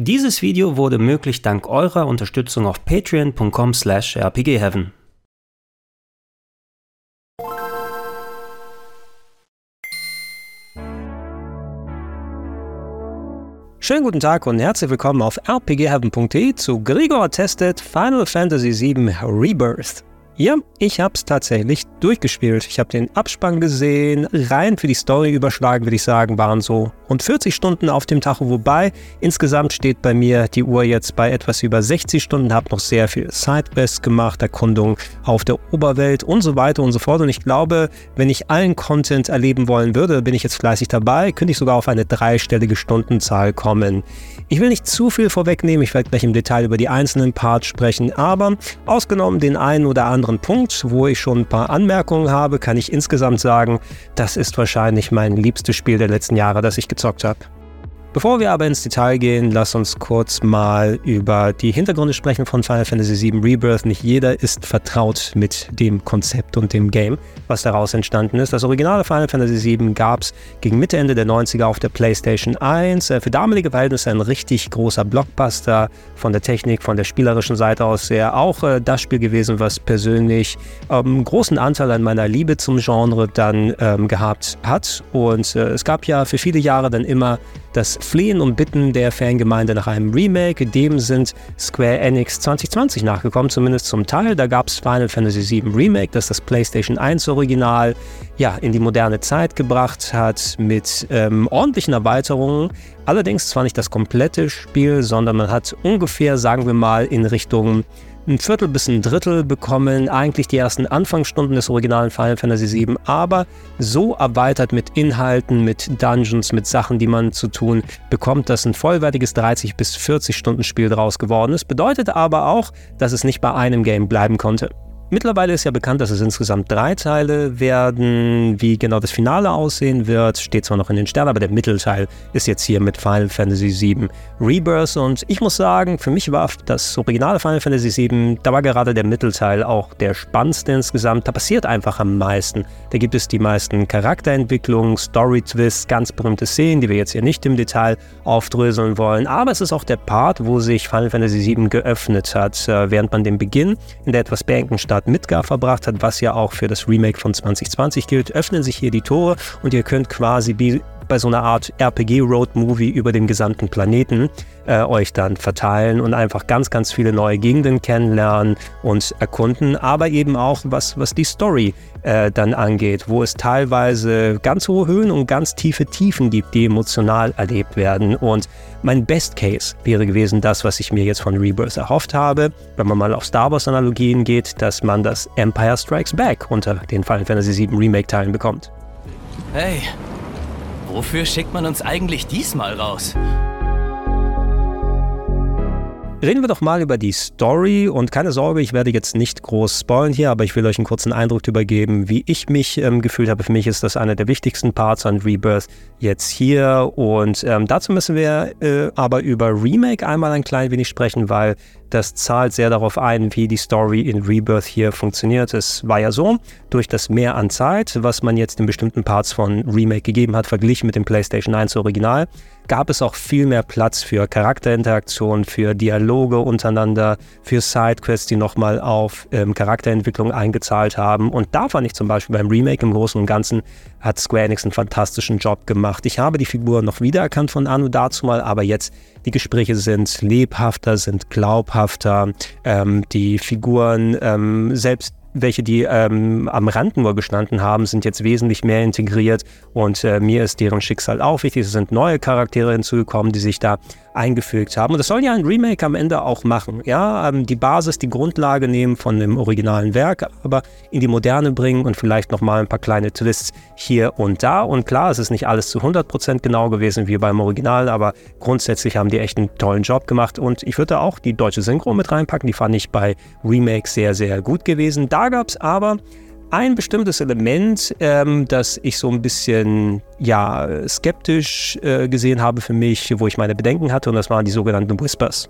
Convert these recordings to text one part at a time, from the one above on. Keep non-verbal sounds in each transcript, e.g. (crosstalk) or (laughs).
Dieses Video wurde möglich dank eurer Unterstützung auf patreon.com slash rpgheaven. Schönen guten Tag und herzlich willkommen auf rpgheaven.de zu Gregor Tested Final Fantasy VII Rebirth. Ja, ich habe es tatsächlich durchgespielt. Ich habe den Abspann gesehen, rein für die Story überschlagen, würde ich sagen, waren so rund 40 Stunden auf dem Tacho, wobei insgesamt steht bei mir die Uhr jetzt bei etwas über 60 Stunden, habe noch sehr viel Sidequests gemacht, Erkundung auf der Oberwelt und so weiter und so fort. Und ich glaube, wenn ich allen Content erleben wollen würde, bin ich jetzt fleißig dabei, könnte ich sogar auf eine dreistellige Stundenzahl kommen. Ich will nicht zu viel vorwegnehmen, ich werde gleich im Detail über die einzelnen Parts sprechen, aber ausgenommen den einen oder anderen Punkt, wo ich schon ein paar Anmerkungen habe, kann ich insgesamt sagen, das ist wahrscheinlich mein liebstes Spiel der letzten Jahre, das ich gezockt habe. Bevor wir aber ins Detail gehen, lass uns kurz mal über die Hintergründe sprechen von Final Fantasy VII Rebirth. Nicht jeder ist vertraut mit dem Konzept und dem Game, was daraus entstanden ist. Das originale Final Fantasy VII gab es gegen Mitte, Ende der 90er auf der PlayStation 1. Äh, für damalige Verhältnisse ein richtig großer Blockbuster von der Technik, von der spielerischen Seite aus sehr auch äh, das Spiel gewesen, was persönlich ähm, großen Anteil an meiner Liebe zum Genre dann ähm, gehabt hat. Und äh, es gab ja für viele Jahre dann immer das Flehen und Bitten der Fangemeinde nach einem Remake, dem sind Square Enix 2020 nachgekommen, zumindest zum Teil. Da gab es Final Fantasy VII Remake, das das PlayStation 1 Original ja, in die moderne Zeit gebracht hat mit ähm, ordentlichen Erweiterungen. Allerdings zwar nicht das komplette Spiel, sondern man hat ungefähr, sagen wir mal, in Richtung ein Viertel bis ein Drittel bekommen eigentlich die ersten Anfangsstunden des originalen Final Fantasy VII, aber so erweitert mit Inhalten, mit Dungeons, mit Sachen, die man zu tun bekommt, dass ein vollwertiges 30 bis 40 Stunden Spiel daraus geworden ist. Bedeutet aber auch, dass es nicht bei einem Game bleiben konnte. Mittlerweile ist ja bekannt, dass es insgesamt drei Teile werden. Wie genau das Finale aussehen wird, steht zwar noch in den Sternen, aber der Mittelteil ist jetzt hier mit Final Fantasy VII Rebirth. Und ich muss sagen, für mich war das originale Final Fantasy VII, da war gerade der Mittelteil auch der spannendste insgesamt. Da passiert einfach am meisten. Da gibt es die meisten Charakterentwicklungen, Story-Twists, ganz berühmte Szenen, die wir jetzt hier nicht im Detail aufdröseln wollen. Aber es ist auch der Part, wo sich Final Fantasy VII geöffnet hat, äh, während man den Beginn in der etwas beengten Stadt Stadt Midgar verbracht hat, was ja auch für das Remake von 2020 gilt, öffnen sich hier die Tore und ihr könnt quasi bei so einer Art RPG-Road-Movie über den gesamten Planeten äh, euch dann verteilen und einfach ganz, ganz viele neue Gegenden kennenlernen und erkunden, aber eben auch was, was die Story äh, dann angeht, wo es teilweise ganz hohe Höhen und ganz tiefe Tiefen gibt, die emotional erlebt werden. Und mein Best Case wäre gewesen das, was ich mir jetzt von Rebirth erhofft habe, wenn man mal auf Star Wars Analogien geht, dass man das Empire Strikes Back unter den Final Fantasy VII Remake Teilen bekommt. Hey, Wofür schickt man uns eigentlich diesmal raus? Reden wir doch mal über die Story und keine Sorge, ich werde jetzt nicht groß spoilern hier, aber ich will euch einen kurzen Eindruck darüber geben, wie ich mich ähm, gefühlt habe. Für mich ist das einer der wichtigsten Parts an Rebirth jetzt hier und ähm, dazu müssen wir äh, aber über Remake einmal ein klein wenig sprechen, weil das zahlt sehr darauf ein, wie die Story in Rebirth hier funktioniert. Es war ja so, durch das Mehr an Zeit, was man jetzt in bestimmten Parts von Remake gegeben hat, verglichen mit dem PlayStation 1 Original, gab es auch viel mehr Platz für Charakterinteraktion, für Dialoge untereinander, für Sidequests, die nochmal auf ähm, Charakterentwicklung eingezahlt haben. Und da fand ich zum Beispiel beim Remake im Großen und Ganzen hat Square Enix einen fantastischen Job gemacht. Ich habe die Figur noch wiedererkannt von Anno dazu mal, aber jetzt die Gespräche sind lebhafter, sind glaubhafter. Ähm, die Figuren, ähm, selbst welche, die ähm, am Rand nur gestanden haben, sind jetzt wesentlich mehr integriert und äh, mir ist deren Schicksal auch wichtig. Es sind neue Charaktere hinzugekommen, die sich da eingefügt haben. Und das soll ja ein Remake am Ende auch machen. Ja, ähm, die Basis, die Grundlage nehmen von dem originalen Werk, aber in die Moderne bringen und vielleicht nochmal ein paar kleine Twists hier und da. Und klar, es ist nicht alles zu 100% genau gewesen wie beim Original, aber grundsätzlich haben die echt einen tollen Job gemacht. Und ich würde auch die deutsche Synchro mit reinpacken. Die fand ich bei Remakes sehr, sehr gut gewesen. Da gab es aber ein bestimmtes Element, ähm, das ich so ein bisschen ja, skeptisch äh, gesehen habe für mich, wo ich meine Bedenken hatte, und das waren die sogenannten Whispers.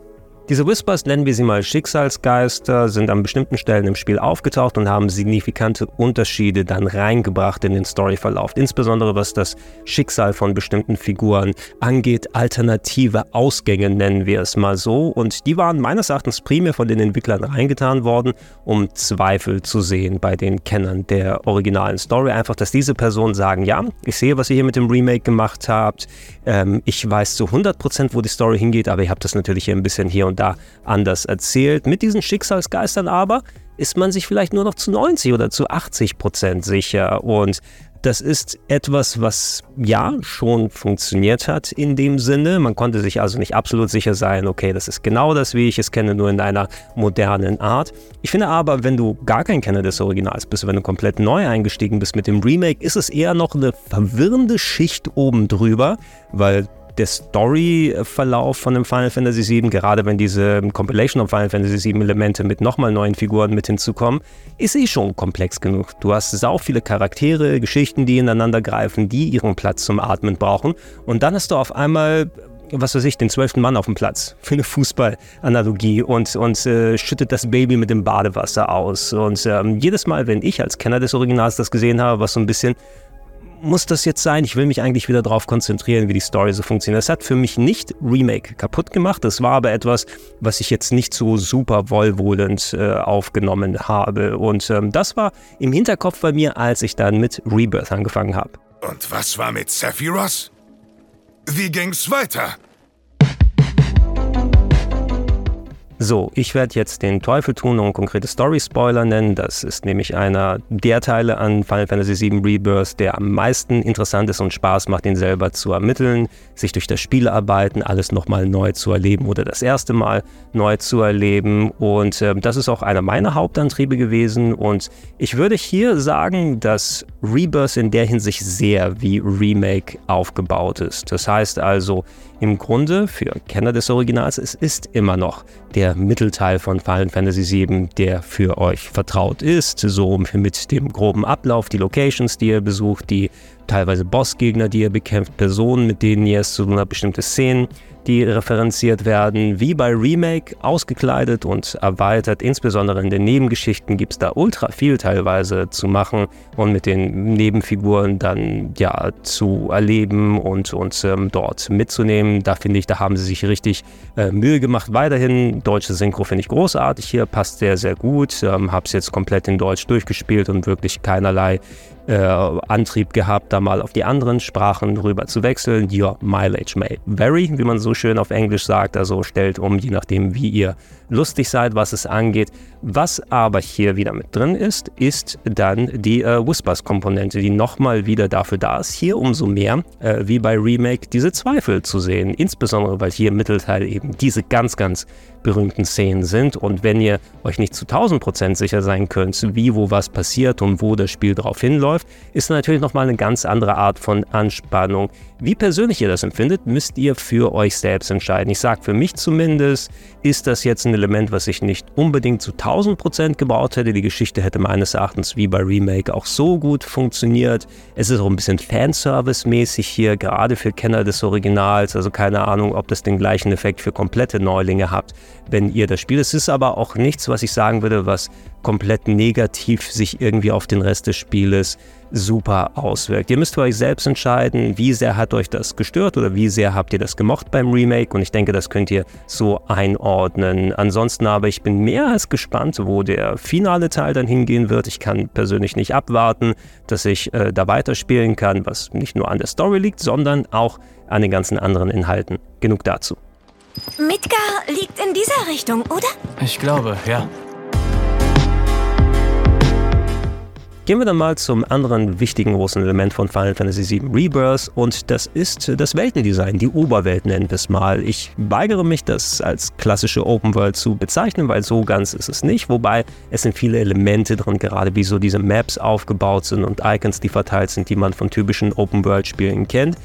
Diese Whispers, nennen wir sie mal Schicksalsgeister, sind an bestimmten Stellen im Spiel aufgetaucht und haben signifikante Unterschiede dann reingebracht in den Storyverlauf. Insbesondere was das Schicksal von bestimmten Figuren angeht, alternative Ausgänge nennen wir es mal so. Und die waren meines Erachtens primär von den Entwicklern reingetan worden, um Zweifel zu sehen bei den Kennern der originalen Story. Einfach, dass diese Personen sagen, ja, ich sehe, was ihr hier mit dem Remake gemacht habt. Ähm, ich weiß zu 100%, wo die Story hingeht, aber ihr habt das natürlich hier ein bisschen hier und da anders erzählt. Mit diesen Schicksalsgeistern aber ist man sich vielleicht nur noch zu 90 oder zu 80 Prozent sicher. Und das ist etwas, was ja schon funktioniert hat in dem Sinne. Man konnte sich also nicht absolut sicher sein, okay, das ist genau das, wie ich es kenne, nur in einer modernen Art. Ich finde aber, wenn du gar kein Kenner des Originals bist, wenn du komplett neu eingestiegen bist mit dem Remake, ist es eher noch eine verwirrende Schicht oben drüber, weil der Story-Verlauf von dem Final Fantasy VII, gerade wenn diese Compilation of Final Fantasy VII Elemente mit nochmal neuen Figuren mit hinzukommen, ist eh schon komplex genug. Du hast sau viele Charaktere, Geschichten, die ineinander greifen, die ihren Platz zum Atmen brauchen. Und dann hast du auf einmal was weiß ich, den zwölften Mann auf dem Platz für eine Fußballanalogie und, und äh, schüttet das Baby mit dem Badewasser aus. Und ähm, jedes Mal, wenn ich als Kenner des Originals das gesehen habe, was so ein bisschen muss das jetzt sein? Ich will mich eigentlich wieder darauf konzentrieren, wie die Story so funktioniert. Das hat für mich nicht Remake kaputt gemacht. Das war aber etwas, was ich jetzt nicht so super wohlwollend äh, aufgenommen habe. Und ähm, das war im Hinterkopf bei mir, als ich dann mit Rebirth angefangen habe. Und was war mit Sephiroth? Wie ging's weiter? So, ich werde jetzt den Teufel tun und konkrete Story-Spoiler nennen. Das ist nämlich einer der Teile an Final Fantasy VII Rebirth, der am meisten interessant ist und Spaß macht, ihn selber zu ermitteln, sich durch das Spiel arbeiten, alles nochmal neu zu erleben oder das erste Mal neu zu erleben. Und äh, das ist auch einer meiner Hauptantriebe gewesen. Und ich würde hier sagen, dass Rebirth in der Hinsicht sehr wie Remake aufgebaut ist. Das heißt also, im Grunde, für Kenner des Originals, es ist immer noch der Mittelteil von Final Fantasy VII, der für euch vertraut ist, so mit dem groben Ablauf, die Locations, die ihr besucht, die teilweise Bossgegner, die ihr bekämpft, Personen, mit denen ihr es zu einer bestimmten Szene die referenziert werden, wie bei Remake, ausgekleidet und erweitert. Insbesondere in den Nebengeschichten gibt es da ultra viel teilweise zu machen und mit den Nebenfiguren dann ja zu erleben und uns ähm, dort mitzunehmen. Da finde ich, da haben sie sich richtig äh, Mühe gemacht. Weiterhin, deutsche Synchro finde ich großartig hier, passt sehr, sehr gut. Ähm, Habe es jetzt komplett in Deutsch durchgespielt und wirklich keinerlei äh, Antrieb gehabt, da mal auf die anderen Sprachen rüber zu wechseln. Your mileage may vary, wie man so schön auf Englisch sagt, also stellt um, je nachdem, wie ihr lustig seid, was es angeht. Was aber hier wieder mit drin ist, ist dann die äh, Whispers-Komponente, die nochmal wieder dafür da ist, hier umso mehr, äh, wie bei Remake, diese Zweifel zu sehen. Insbesondere, weil hier im Mittelteil eben diese ganz, ganz berühmten Szenen sind. Und wenn ihr euch nicht zu 1000% sicher sein könnt, wie, wo was passiert und wo das Spiel drauf hinläuft, ist natürlich nochmal eine ganz andere Art von Anspannung. Wie persönlich ihr das empfindet, müsst ihr für euch selbst entscheiden. Ich sage für mich zumindest, ist das jetzt ein Element, was ich nicht unbedingt zu 1000% gebaut hätte. Die Geschichte hätte meines Erachtens wie bei Remake auch so gut funktioniert. Es ist auch ein bisschen Fanservice-mäßig hier, gerade für Kenner des Originals. Also keine Ahnung, ob das den gleichen Effekt für komplette Neulinge habt, wenn ihr das spielt. Es ist aber auch nichts, was ich sagen würde, was komplett negativ sich irgendwie auf den Rest des Spieles super auswirkt. Ihr müsst für euch selbst entscheiden, wie sehr hat euch das gestört oder wie sehr habt ihr das gemocht beim Remake und ich denke, das könnt ihr so einordnen. Ansonsten aber ich bin mehr als gespannt, wo der finale Teil dann hingehen wird. Ich kann persönlich nicht abwarten, dass ich äh, da weiterspielen kann, was nicht nur an der Story liegt, sondern auch an den ganzen anderen Inhalten. Genug dazu. Midgar liegt in dieser Richtung, oder? Ich glaube, ja. Gehen wir dann mal zum anderen wichtigen großen Element von Final Fantasy VII Rebirth und das ist das Weltendesign, die Oberwelt nennen wir es mal. Ich weigere mich, das als klassische Open World zu bezeichnen, weil so ganz ist es nicht, wobei es sind viele Elemente drin, gerade wie so diese Maps aufgebaut sind und Icons, die verteilt sind, die man von typischen Open World Spielen kennt.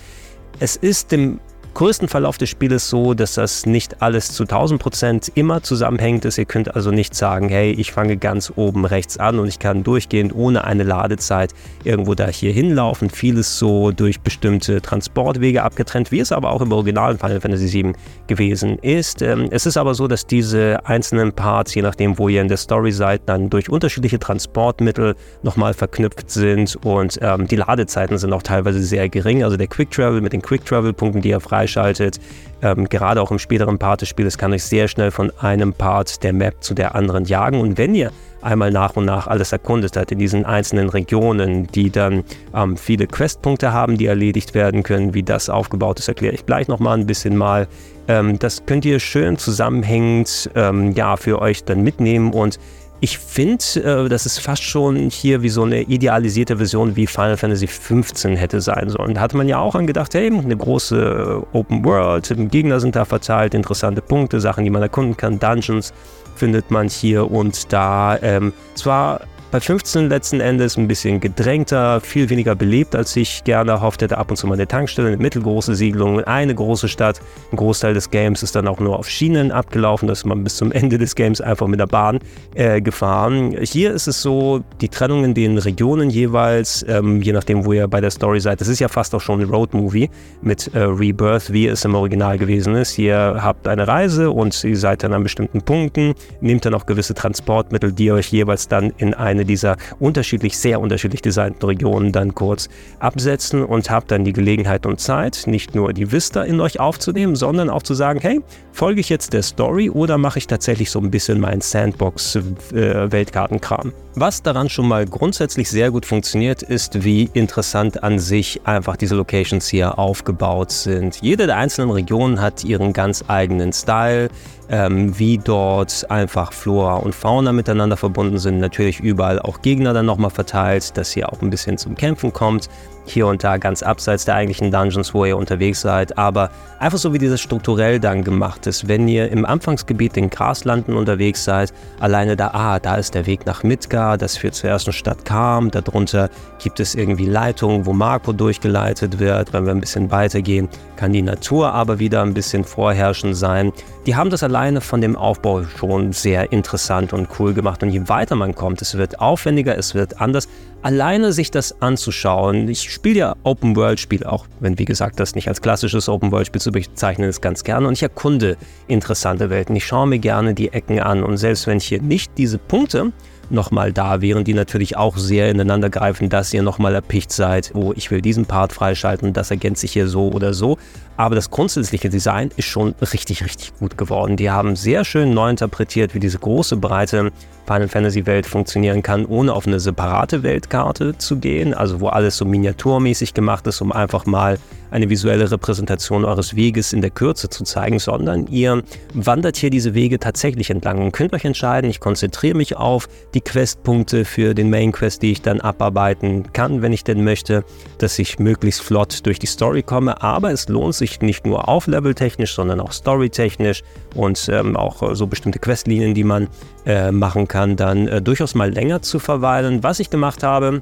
Es ist dem größten Verlauf des Spieles so, dass das nicht alles zu 1000 Prozent immer zusammenhängt ist. Ihr könnt also nicht sagen, hey, ich fange ganz oben rechts an und ich kann durchgehend ohne eine Ladezeit irgendwo da hier hinlaufen. Vieles so durch bestimmte Transportwege abgetrennt, wie es aber auch im originalen Final Fantasy VII gewesen ist. Ähm, es ist aber so, dass diese einzelnen Parts, je nachdem, wo ihr in der Story seid, dann durch unterschiedliche Transportmittel nochmal verknüpft sind und ähm, die Ladezeiten sind auch teilweise sehr gering. Also der Quick Travel mit den Quick Travel Punkten, die ihr freischaltet, ähm, gerade auch im späteren Part des Spieles, kann euch sehr schnell von einem Part der Map zu der anderen jagen. Und wenn ihr einmal nach und nach alles erkundet hat in diesen einzelnen Regionen, die dann ähm, viele Questpunkte haben, die erledigt werden können. Wie das aufgebaut ist, erkläre ich gleich nochmal ein bisschen mal. Ähm, das könnt ihr schön zusammenhängend ähm, ja, für euch dann mitnehmen und ich finde, äh, das ist fast schon hier wie so eine idealisierte Version, wie Final Fantasy XV hätte sein sollen. Da hatte man ja auch angedacht, hey, eine große äh, Open World, Gegner sind da verteilt, interessante Punkte, Sachen, die man erkunden kann, Dungeons findet man hier und da. Ähm, zwar bei 15 letzten Endes ein bisschen gedrängter, viel weniger belebt, als ich gerne erhofft hätte. Ab und zu mal eine Tankstelle, eine mittelgroße Siedlung, eine große Stadt. Ein Großteil des Games ist dann auch nur auf Schienen abgelaufen, dass man bis zum Ende des Games einfach mit der Bahn äh, gefahren. Hier ist es so, die Trennung in den Regionen jeweils, ähm, je nachdem, wo ihr bei der Story seid, das ist ja fast auch schon ein Road-Movie mit äh, Rebirth, wie es im Original gewesen ist. Ihr habt eine Reise und ihr seid dann an bestimmten Punkten, nehmt dann auch gewisse Transportmittel, die euch jeweils dann in eine eine dieser unterschiedlich, sehr unterschiedlich designten Regionen dann kurz absetzen und habt dann die Gelegenheit und Zeit, nicht nur die Vista in euch aufzunehmen, sondern auch zu sagen, hey, folge ich jetzt der Story oder mache ich tatsächlich so ein bisschen meinen Sandbox-Weltkartenkram? Äh, Was daran schon mal grundsätzlich sehr gut funktioniert, ist, wie interessant an sich einfach diese Locations hier aufgebaut sind. Jede der einzelnen Regionen hat ihren ganz eigenen Style, ähm, wie dort einfach Flora und Fauna miteinander verbunden sind. Natürlich überall auch Gegner dann nochmal verteilt, dass ihr auch ein bisschen zum Kämpfen kommt hier und da ganz abseits der eigentlichen Dungeons, wo ihr unterwegs seid, aber einfach so wie dieses strukturell dann gemacht ist. Wenn ihr im Anfangsgebiet den Graslanden unterwegs seid, alleine da, ah, da ist der Weg nach Midgar, das führt zur ersten Stadt Kam, darunter gibt es irgendwie Leitungen, wo Marco durchgeleitet wird. Wenn wir ein bisschen weitergehen, kann die Natur aber wieder ein bisschen vorherrschend sein. Die haben das alleine von dem Aufbau schon sehr interessant und cool gemacht und je weiter man kommt, es wird aufwendiger, es wird anders. Alleine sich das anzuschauen, ich spiele ja Open World Spiele, auch wenn wie gesagt das nicht als klassisches Open World Spiel zu bezeichnen ist, ganz gerne. Und ich erkunde interessante Welten. Ich schaue mir gerne die Ecken an. Und selbst wenn hier nicht diese Punkte nochmal da wären, die natürlich auch sehr ineinander greifen, dass ihr nochmal erpicht seid, oh, ich will diesen Part freischalten, das ergänzt sich hier so oder so. Aber das grundsätzliche Design ist schon richtig, richtig gut geworden. Die haben sehr schön neu interpretiert, wie diese große, breite Final Fantasy Welt funktionieren kann, ohne auf eine separate Weltkarte zu gehen, also wo alles so miniaturmäßig gemacht ist, um einfach mal eine visuelle Repräsentation eures Weges in der Kürze zu zeigen, sondern ihr wandert hier diese Wege tatsächlich entlang. Und könnt euch entscheiden, ich konzentriere mich auf die Questpunkte für den Main Quest, die ich dann abarbeiten kann, wenn ich denn möchte, dass ich möglichst flott durch die Story komme, aber es lohnt sich nicht nur auf Level technisch, sondern auch storytechnisch und ähm, auch so bestimmte Questlinien, die man äh, machen kann, dann äh, durchaus mal länger zu verweilen. Was ich gemacht habe,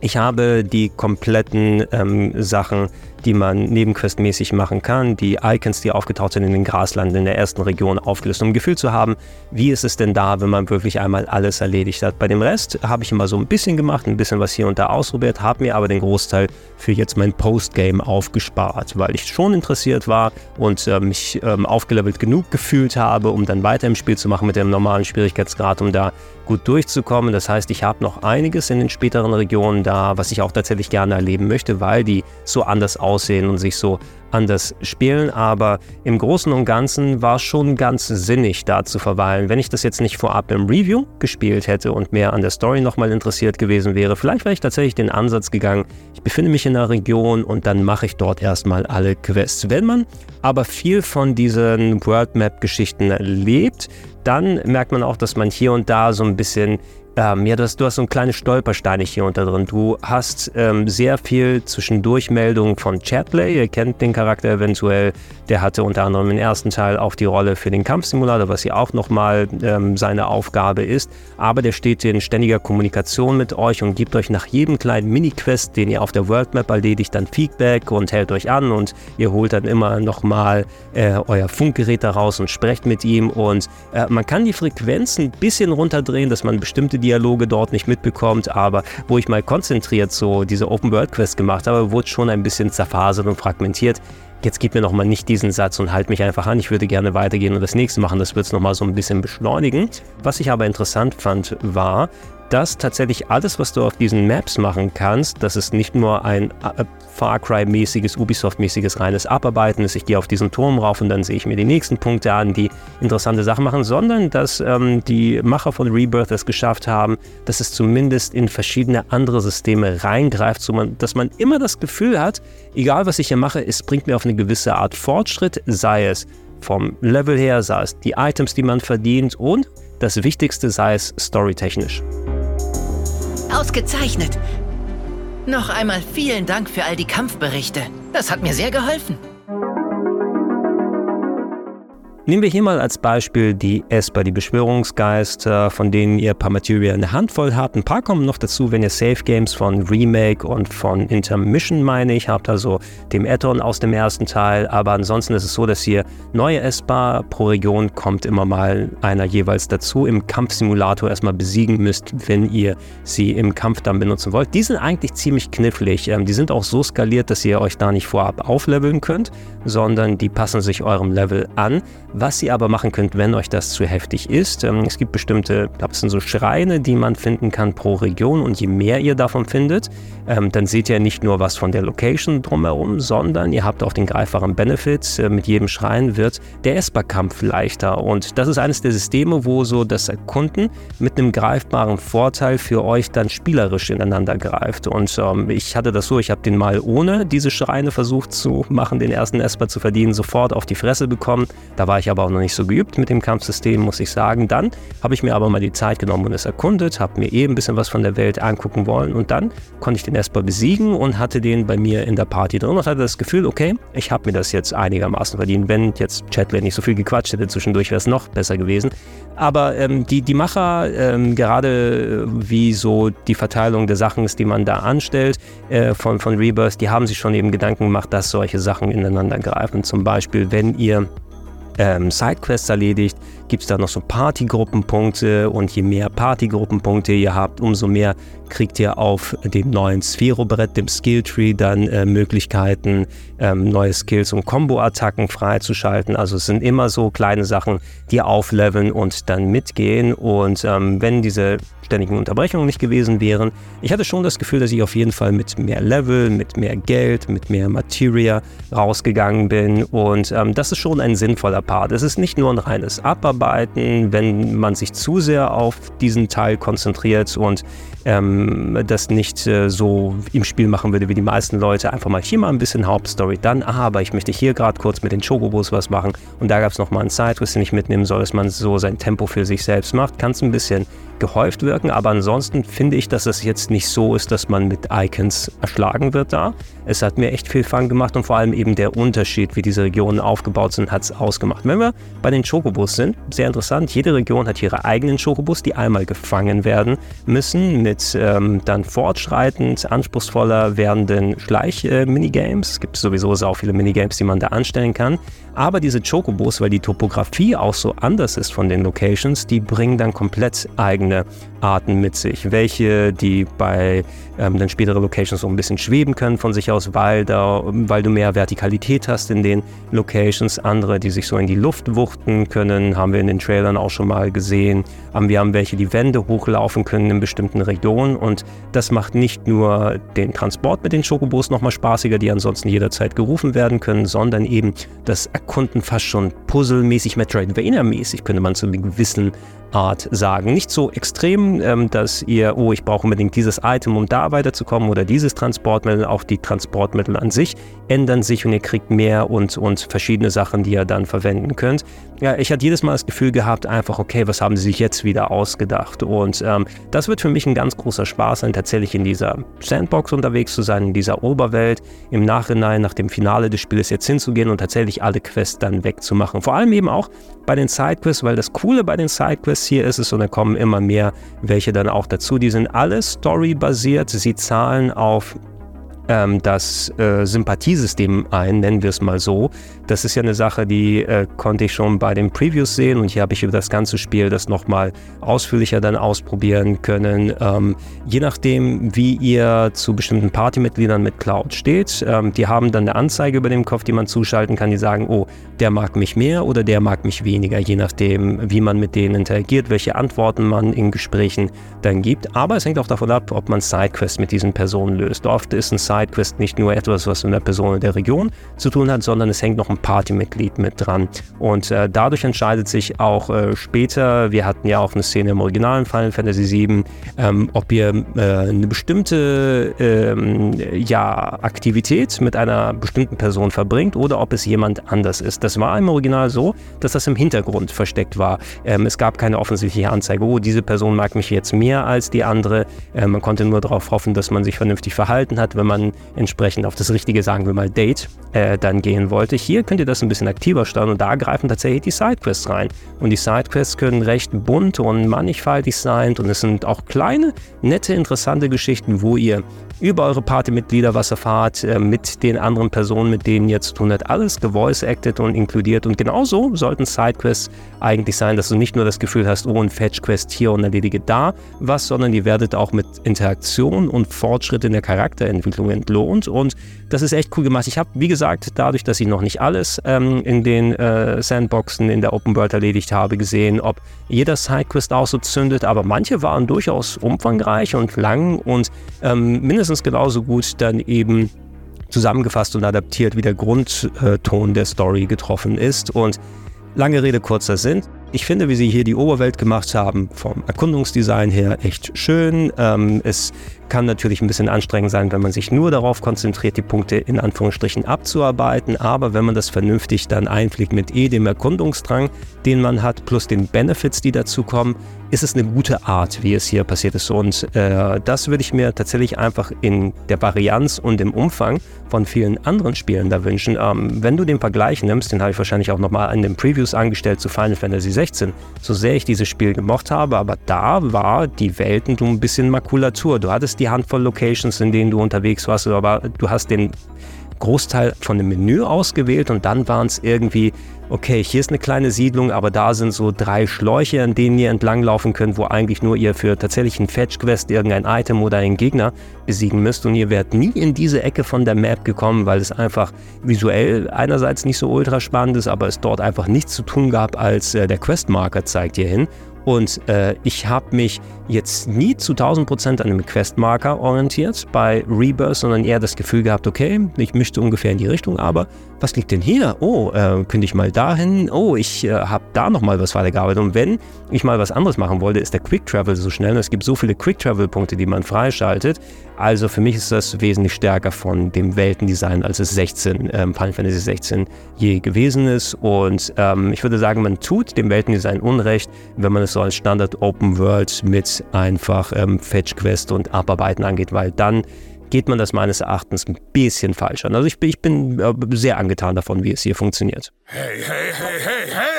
ich habe die kompletten ähm, Sachen die man nebenquestmäßig machen kann, die Icons, die aufgetaucht sind in den Graslanden in der ersten Region aufgelöst, um ein Gefühl zu haben, wie ist es denn da, wenn man wirklich einmal alles erledigt hat. Bei dem Rest habe ich immer so ein bisschen gemacht, ein bisschen was hier und da ausprobiert, habe mir aber den Großteil für jetzt mein Postgame aufgespart, weil ich schon interessiert war und äh, mich ähm, aufgelevelt genug gefühlt habe, um dann weiter im Spiel zu machen mit dem normalen Schwierigkeitsgrad, um da gut durchzukommen. Das heißt, ich habe noch einiges in den späteren Regionen da, was ich auch tatsächlich gerne erleben möchte, weil die so anders aussehen aussehen und sich so anders spielen, aber im Großen und Ganzen war es schon ganz sinnig, da zu verweilen. Wenn ich das jetzt nicht vorab im Review gespielt hätte und mehr an der Story nochmal interessiert gewesen wäre, vielleicht wäre ich tatsächlich den Ansatz gegangen, ich befinde mich in einer Region und dann mache ich dort erstmal alle Quests. Wenn man aber viel von diesen World Map Geschichten erlebt, dann merkt man auch, dass man hier und da so ein bisschen ähm, ja, du hast, du hast so ein kleines Stolpersteine hier unter drin. Du hast ähm, sehr viel Zwischendurchmeldungen von Chatplay. Ihr kennt den Charakter eventuell. Der hatte unter anderem im ersten Teil auch die Rolle für den Kampfsimulator, was ja auch nochmal ähm, seine Aufgabe ist. Aber der steht in ständiger Kommunikation mit euch und gibt euch nach jedem kleinen Mini-Quest, den ihr auf der World Map erledigt, dann Feedback und hält euch an und ihr holt dann immer nochmal äh, euer Funkgerät daraus und sprecht mit ihm. Und äh, man kann die Frequenz ein bisschen runterdrehen, dass man bestimmte Dialoge dort nicht mitbekommt. Aber wo ich mal konzentriert so diese Open-World-Quest gemacht habe, wurde schon ein bisschen zerfasert und fragmentiert jetzt gib mir nochmal nicht diesen Satz und halt mich einfach an, ich würde gerne weitergehen und das nächste machen, das wird es nochmal so ein bisschen beschleunigen. Was ich aber interessant fand, war, dass tatsächlich alles, was du auf diesen Maps machen kannst, dass es nicht nur ein äh, Far Cry-mäßiges, Ubisoft-mäßiges reines Abarbeiten ist, ich gehe auf diesen Turm rauf und dann sehe ich mir die nächsten Punkte an, die interessante Sachen machen, sondern dass ähm, die Macher von Rebirth es geschafft haben, dass es zumindest in verschiedene andere Systeme reingreift, so man, dass man immer das Gefühl hat, egal was ich hier mache, es bringt mir auf eine gewisse Art Fortschritt, sei es vom Level her, sei es die Items, die man verdient und das Wichtigste sei es storytechnisch. Ausgezeichnet. Noch einmal vielen Dank für all die Kampfberichte. Das hat mir sehr geholfen. Nehmen wir hier mal als Beispiel die Esper, die Beschwörungsgeister, von denen ihr ein paar Materia eine Handvoll habt. Ein paar kommen noch dazu, wenn ihr Safe Games von Remake und von Intermission, meine ich, habt, also dem Addon aus dem ersten Teil. Aber ansonsten ist es so, dass ihr neue Esper pro Region kommt immer mal einer jeweils dazu. Im Kampfsimulator erstmal besiegen müsst, wenn ihr sie im Kampf dann benutzen wollt. Die sind eigentlich ziemlich knifflig. Ähm, die sind auch so skaliert, dass ihr euch da nicht vorab aufleveln könnt, sondern die passen sich eurem Level an. Was ihr aber machen könnt, wenn euch das zu heftig ist, ähm, es gibt bestimmte, ich glaube, es sind so Schreine, die man finden kann pro Region und je mehr ihr davon findet, ähm, dann seht ihr nicht nur was von der Location drumherum, sondern ihr habt auch den greifbaren Benefit. Äh, mit jedem Schrein wird der Esper-Kampf leichter und das ist eines der Systeme, wo so das Erkunden mit einem greifbaren Vorteil für euch dann spielerisch ineinander greift und ähm, ich hatte das so, ich habe den mal ohne diese Schreine versucht zu machen, den ersten Esper zu verdienen, sofort auf die Fresse bekommen. Da war aber auch noch nicht so geübt mit dem Kampfsystem, muss ich sagen. Dann habe ich mir aber mal die Zeit genommen und es erkundet, habe mir eben ein bisschen was von der Welt angucken wollen und dann konnte ich den Esper besiegen und hatte den bei mir in der Party drin und hatte das Gefühl, okay, ich habe mir das jetzt einigermaßen verdient. Wenn jetzt Chatley nicht so viel gequatscht hätte zwischendurch, wäre es noch besser gewesen. Aber ähm, die, die Macher, ähm, gerade äh, wie so die Verteilung der Sachen ist, die man da anstellt äh, von, von Rebirth, die haben sich schon eben Gedanken gemacht, dass solche Sachen ineinander greifen. Zum Beispiel, wenn ihr ähm, Sidequests erledigt, gibt es da noch so Partygruppenpunkte und je mehr Partygruppenpunkte ihr habt, umso mehr kriegt ihr auf dem neuen Sphero-Brett, dem Skilltree, dann äh, Möglichkeiten, ähm, neue Skills und Combo-Attacken freizuschalten. Also es sind immer so kleine Sachen, die aufleveln und dann mitgehen. Und ähm, wenn diese ständigen Unterbrechungen nicht gewesen wären, ich hatte schon das Gefühl, dass ich auf jeden Fall mit mehr Level, mit mehr Geld, mit mehr Materia rausgegangen bin. Und ähm, das ist schon ein sinnvoller Part. Es ist nicht nur ein reines Abarbeiten, wenn man sich zu sehr auf diesen Teil konzentriert und ähm, das nicht äh, so im Spiel machen würde wie die meisten Leute. Einfach mal hier mal ein bisschen Hauptstory, dann, ah, aber ich möchte hier gerade kurz mit den Chocobos was machen und da gab es nochmal einen Sidequest, den ich mitnehmen soll, dass man so sein Tempo für sich selbst macht. Kann es ein bisschen gehäuft wirken, aber ansonsten finde ich, dass es jetzt nicht so ist, dass man mit Icons erschlagen wird da. Es hat mir echt viel Fun gemacht und vor allem eben der Unterschied, wie diese Regionen aufgebaut sind, hat es ausgemacht. Wenn wir bei den Chocobos sind, sehr interessant, jede Region hat ihre eigenen Chocobos, die einmal gefangen werden müssen, mit ähm, dann fortschreitend anspruchsvoller werdenden Schleich-Minigames. Äh, es gibt sowieso auch viele Minigames, die man da anstellen kann. Aber diese Chocobos, weil die Topografie auch so anders ist von den Locations, die bringen dann komplett eigene Arten mit sich. Welche, die bei ähm, dann spätere Locations so ein bisschen schweben können von sich aus, weil, da, weil du mehr Vertikalität hast in den Locations. Andere, die sich so in die Luft wuchten können, haben wir in den Trailern auch schon mal gesehen. Ähm, wir haben welche, die Wände hochlaufen können in bestimmten Regionen und das macht nicht nur den Transport mit den Chocobos nochmal spaßiger, die ansonsten jederzeit gerufen werden können, sondern eben das erkunden, fast schon puzzlemäßig, Metroidvania-mäßig, könnte man zu einem gewissen Art sagen. Nicht so extrem, ähm, dass ihr, oh, ich brauche unbedingt dieses Item, um da weiterzukommen oder dieses Transportmittel. Auch die Transportmittel an sich ändern sich und ihr kriegt mehr und, und verschiedene Sachen, die ihr dann verwenden könnt. Ja, ich hatte jedes Mal das Gefühl gehabt, einfach, okay, was haben sie sich jetzt wieder ausgedacht? Und ähm, das wird für mich ein ganz großer Spaß sein, tatsächlich in dieser Sandbox unterwegs zu sein, in dieser Oberwelt, im Nachhinein nach dem Finale des Spiels jetzt hinzugehen und tatsächlich alle Quests dann wegzumachen. Vor allem eben auch bei den Sidequests, weil das Coole bei den Sidequests hier ist es und da kommen immer mehr welche dann auch dazu. Die sind alle storybasiert, sie zahlen auf ähm, das äh, Sympathiesystem ein, nennen wir es mal so. Das ist ja eine Sache, die äh, konnte ich schon bei den Previews sehen und hier habe ich über das ganze Spiel das nochmal ausführlicher dann ausprobieren können. Ähm, je nachdem, wie ihr zu bestimmten Partymitgliedern mit Cloud steht, ähm, die haben dann eine Anzeige über dem Kopf, die man zuschalten kann, die sagen, oh, der mag mich mehr oder der mag mich weniger, je nachdem, wie man mit denen interagiert, welche Antworten man in Gesprächen dann gibt. Aber es hängt auch davon ab, ob man Sidequests mit diesen Personen löst. Oft ist ein Sidequest nicht nur etwas, was mit einer Person in der Region zu tun hat, sondern es hängt noch ein Partymitglied mit dran. Und äh, dadurch entscheidet sich auch äh, später, wir hatten ja auch eine Szene im originalen Final Fantasy VII, ähm, ob ihr äh, eine bestimmte ähm, ja, Aktivität mit einer bestimmten Person verbringt oder ob es jemand anders ist. Das war im Original so, dass das im Hintergrund versteckt war. Ähm, es gab keine offensichtliche Anzeige, oh, diese Person mag mich jetzt mehr als die andere. Äh, man konnte nur darauf hoffen, dass man sich vernünftig verhalten hat, wenn man entsprechend auf das richtige, sagen wir mal, Date äh, dann gehen wollte. Hier könnt ihr das ein bisschen aktiver steuern und da greifen tatsächlich die Sidequests rein. Und die Sidequests können recht bunt und mannigfaltig sein und es sind auch kleine, nette, interessante Geschichten, wo ihr über eure Partymitglieder was erfahrt, äh, mit den anderen Personen, mit denen ihr zu tun habt. Alles gevoice-acted und inkludiert. Und genauso sollten Sidequests eigentlich sein, dass du nicht nur das Gefühl hast, oh, ein Fetch-Quest hier und erledige da was, sondern ihr werdet auch mit Interaktion und Fortschritt in der Charakterentwicklung entlohnt. Und das ist echt cool gemacht. Ich habe, wie gesagt, dadurch, dass ich noch nicht alles ähm, in den äh, Sandboxen in der Open World erledigt habe, gesehen, ob jeder Sidequest auch so zündet. Aber manche waren durchaus umfangreich und lang und ähm, mindestens mindestens genauso gut dann eben zusammengefasst und adaptiert, wie der Grundton der Story getroffen ist. Und lange Rede, kurzer Sinn. Ich finde, wie sie hier die Oberwelt gemacht haben, vom Erkundungsdesign her echt schön. Ähm, es kann natürlich ein bisschen anstrengend sein, wenn man sich nur darauf konzentriert, die Punkte in Anführungsstrichen abzuarbeiten. Aber wenn man das vernünftig dann einfliegt mit eh dem Erkundungsdrang, den man hat, plus den Benefits, die dazu kommen, ist es eine gute Art, wie es hier passiert ist. Und äh, das würde ich mir tatsächlich einfach in der Varianz und im Umfang von vielen anderen Spielen da wünschen. Ähm, wenn du den Vergleich nimmst, den habe ich wahrscheinlich auch nochmal in den Previews angestellt zu Final Fantasy 16, so sehr ich dieses Spiel gemocht habe, aber da war die Welt ein bisschen Makulatur. Du hattest die Handvoll Locations, in denen du unterwegs warst, aber du hast den Großteil von dem Menü ausgewählt und dann waren es irgendwie, okay, hier ist eine kleine Siedlung, aber da sind so drei Schläuche, an denen ihr entlanglaufen könnt, wo eigentlich nur ihr für tatsächlich einen Fetch-Quest irgendein Item oder einen Gegner besiegen müsst und ihr werdet nie in diese Ecke von der Map gekommen, weil es einfach visuell einerseits nicht so ultra spannend ist, aber es dort einfach nichts zu tun gab, als äh, der Questmarker zeigt hier hin. Und äh, ich habe mich jetzt nie zu 1000% an einem Questmarker orientiert bei Rebirth, sondern eher das Gefühl gehabt, okay, ich möchte ungefähr in die Richtung, aber was liegt denn hier? Oh, äh, könnte ich mal dahin? Oh, ich äh, habe da nochmal was weitergearbeitet. Und wenn ich mal was anderes machen wollte, ist der Quick Travel so schnell. Und es gibt so viele Quick Travel Punkte, die man freischaltet. Also für mich ist das wesentlich stärker von dem Weltendesign, als es 16, ähm, Final Fantasy 16 je gewesen ist. Und ähm, ich würde sagen, man tut dem Weltendesign Unrecht, wenn man es so als Standard Open World mit einfach ähm, Fetch Quest und Abarbeiten angeht, weil dann geht man das meines Erachtens ein bisschen falsch an. Also ich bin, ich bin äh, sehr angetan davon, wie es hier funktioniert. Hey, hey, hey, hey, hey!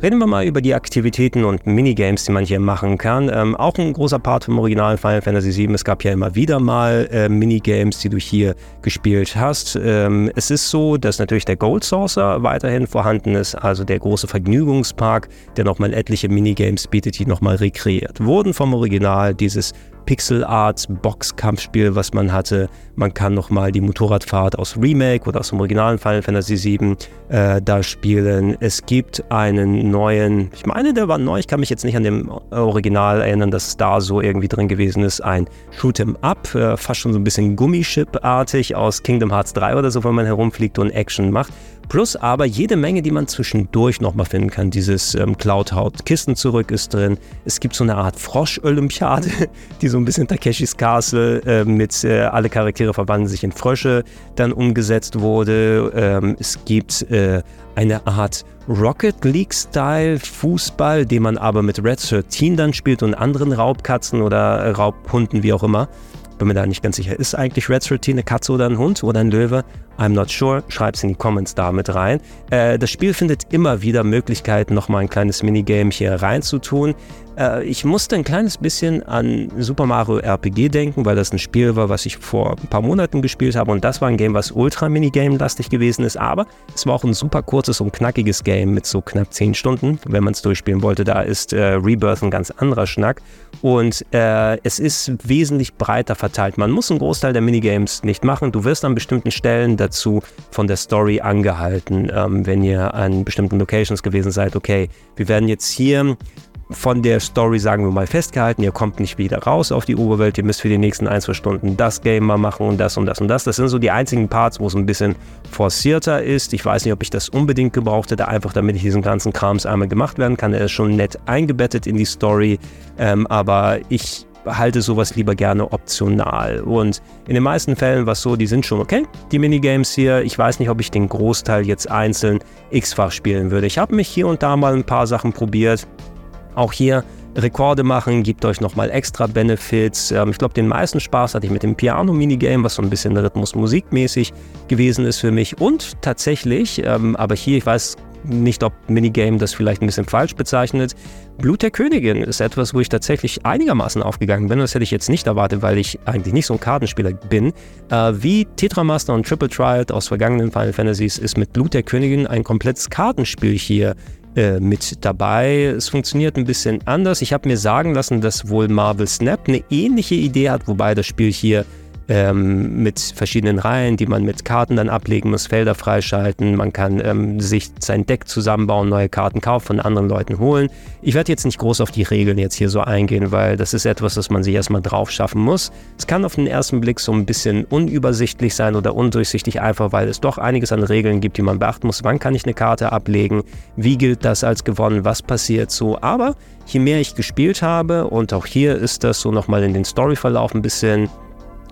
Reden wir mal über die Aktivitäten und Minigames, die man hier machen kann. Ähm, auch ein großer Part vom originalen Final Fantasy VII. Es gab ja immer wieder mal äh, Minigames, die du hier gespielt hast. Ähm, es ist so, dass natürlich der Gold Saucer weiterhin vorhanden ist, also der große Vergnügungspark, der nochmal etliche Minigames bietet, die nochmal rekreiert wurden vom Original. Dieses Pixel Art Boxkampfspiel, was man hatte. Man kann nochmal die Motorradfahrt aus Remake oder aus dem originalen Final Fantasy VII äh, da spielen. Es gibt einen neuen, ich meine, der war neu, ich kann mich jetzt nicht an dem Original erinnern, dass da so irgendwie drin gewesen ist, ein Shoot'em Up, äh, fast schon so ein bisschen Gummischip-artig aus Kingdom Hearts 3 oder so, wenn man herumfliegt und Action macht. Plus aber jede Menge, die man zwischendurch nochmal finden kann. Dieses ähm, Cloud-Haut Kisten zurück ist drin. Es gibt so eine Art Frosch-Olympiade, (laughs) die so ein bisschen Takeshis Castle äh, mit äh, alle Charaktere verwandeln sich in Frösche dann umgesetzt wurde. Ähm, es gibt äh, eine Art Rocket League-Style Fußball, den man aber mit Red 13 dann spielt und anderen Raubkatzen oder Raubhunden, wie auch immer bin mir da nicht ganz sicher. Ist eigentlich Red 13 eine Katze oder ein Hund oder ein Löwe? I'm not sure. Schreib's in die Comments da mit rein. Äh, das Spiel findet immer wieder Möglichkeiten, nochmal ein kleines Minigame hier reinzutun. Äh, ich musste ein kleines bisschen an Super Mario RPG denken, weil das ein Spiel war, was ich vor ein paar Monaten gespielt habe. Und das war ein Game, was ultra Minigame-lastig gewesen ist. Aber es war auch ein super kurzes und knackiges Game mit so knapp 10 Stunden, wenn man es durchspielen wollte. Da ist äh, Rebirth ein ganz anderer Schnack. Und äh, es ist wesentlich breiter verteilt. Man muss einen Großteil der Minigames nicht machen. Du wirst an bestimmten Stellen dazu von der Story angehalten, ähm, wenn ihr an bestimmten Locations gewesen seid. Okay, wir werden jetzt hier von der Story, sagen wir mal, festgehalten. Ihr kommt nicht wieder raus auf die Oberwelt. Ihr müsst für die nächsten ein, zwei Stunden das Game mal machen und das und das und das. Das sind so die einzigen Parts, wo es ein bisschen forcierter ist. Ich weiß nicht, ob ich das unbedingt gebraucht hätte, einfach damit ich diesen ganzen Krams einmal gemacht werden kann. Er ist schon nett eingebettet in die Story, ähm, aber ich halte sowas lieber gerne optional. Und in den meisten Fällen war es so, die sind schon okay, die Minigames hier. Ich weiß nicht, ob ich den Großteil jetzt einzeln x-fach spielen würde. Ich habe mich hier und da mal ein paar Sachen probiert. Auch hier Rekorde machen, gibt euch nochmal extra Benefits. Ähm, ich glaube, den meisten Spaß hatte ich mit dem Piano-Minigame, was so ein bisschen Rhythmus-Musikmäßig gewesen ist für mich. Und tatsächlich, ähm, aber hier, ich weiß nicht, ob Minigame das vielleicht ein bisschen falsch bezeichnet. Blut der Königin ist etwas, wo ich tatsächlich einigermaßen aufgegangen bin. Das hätte ich jetzt nicht erwartet, weil ich eigentlich nicht so ein Kartenspieler bin. Äh, wie Tetramaster und Triple Triad aus vergangenen Final Fantasies ist mit Blut der Königin ein komplettes Kartenspiel hier äh, mit dabei. Es funktioniert ein bisschen anders. Ich habe mir sagen lassen, dass wohl Marvel Snap eine ähnliche Idee hat, wobei das Spiel hier ähm, mit verschiedenen Reihen, die man mit Karten dann ablegen muss, Felder freischalten. Man kann ähm, sich sein Deck zusammenbauen, neue Karten kaufen, von anderen Leuten holen. Ich werde jetzt nicht groß auf die Regeln jetzt hier so eingehen, weil das ist etwas, das man sich erstmal drauf schaffen muss. Es kann auf den ersten Blick so ein bisschen unübersichtlich sein oder undurchsichtig, einfach weil es doch einiges an Regeln gibt, die man beachten muss. Wann kann ich eine Karte ablegen? Wie gilt das als gewonnen? Was passiert so? Aber je mehr ich gespielt habe, und auch hier ist das so nochmal in den Storyverlauf ein bisschen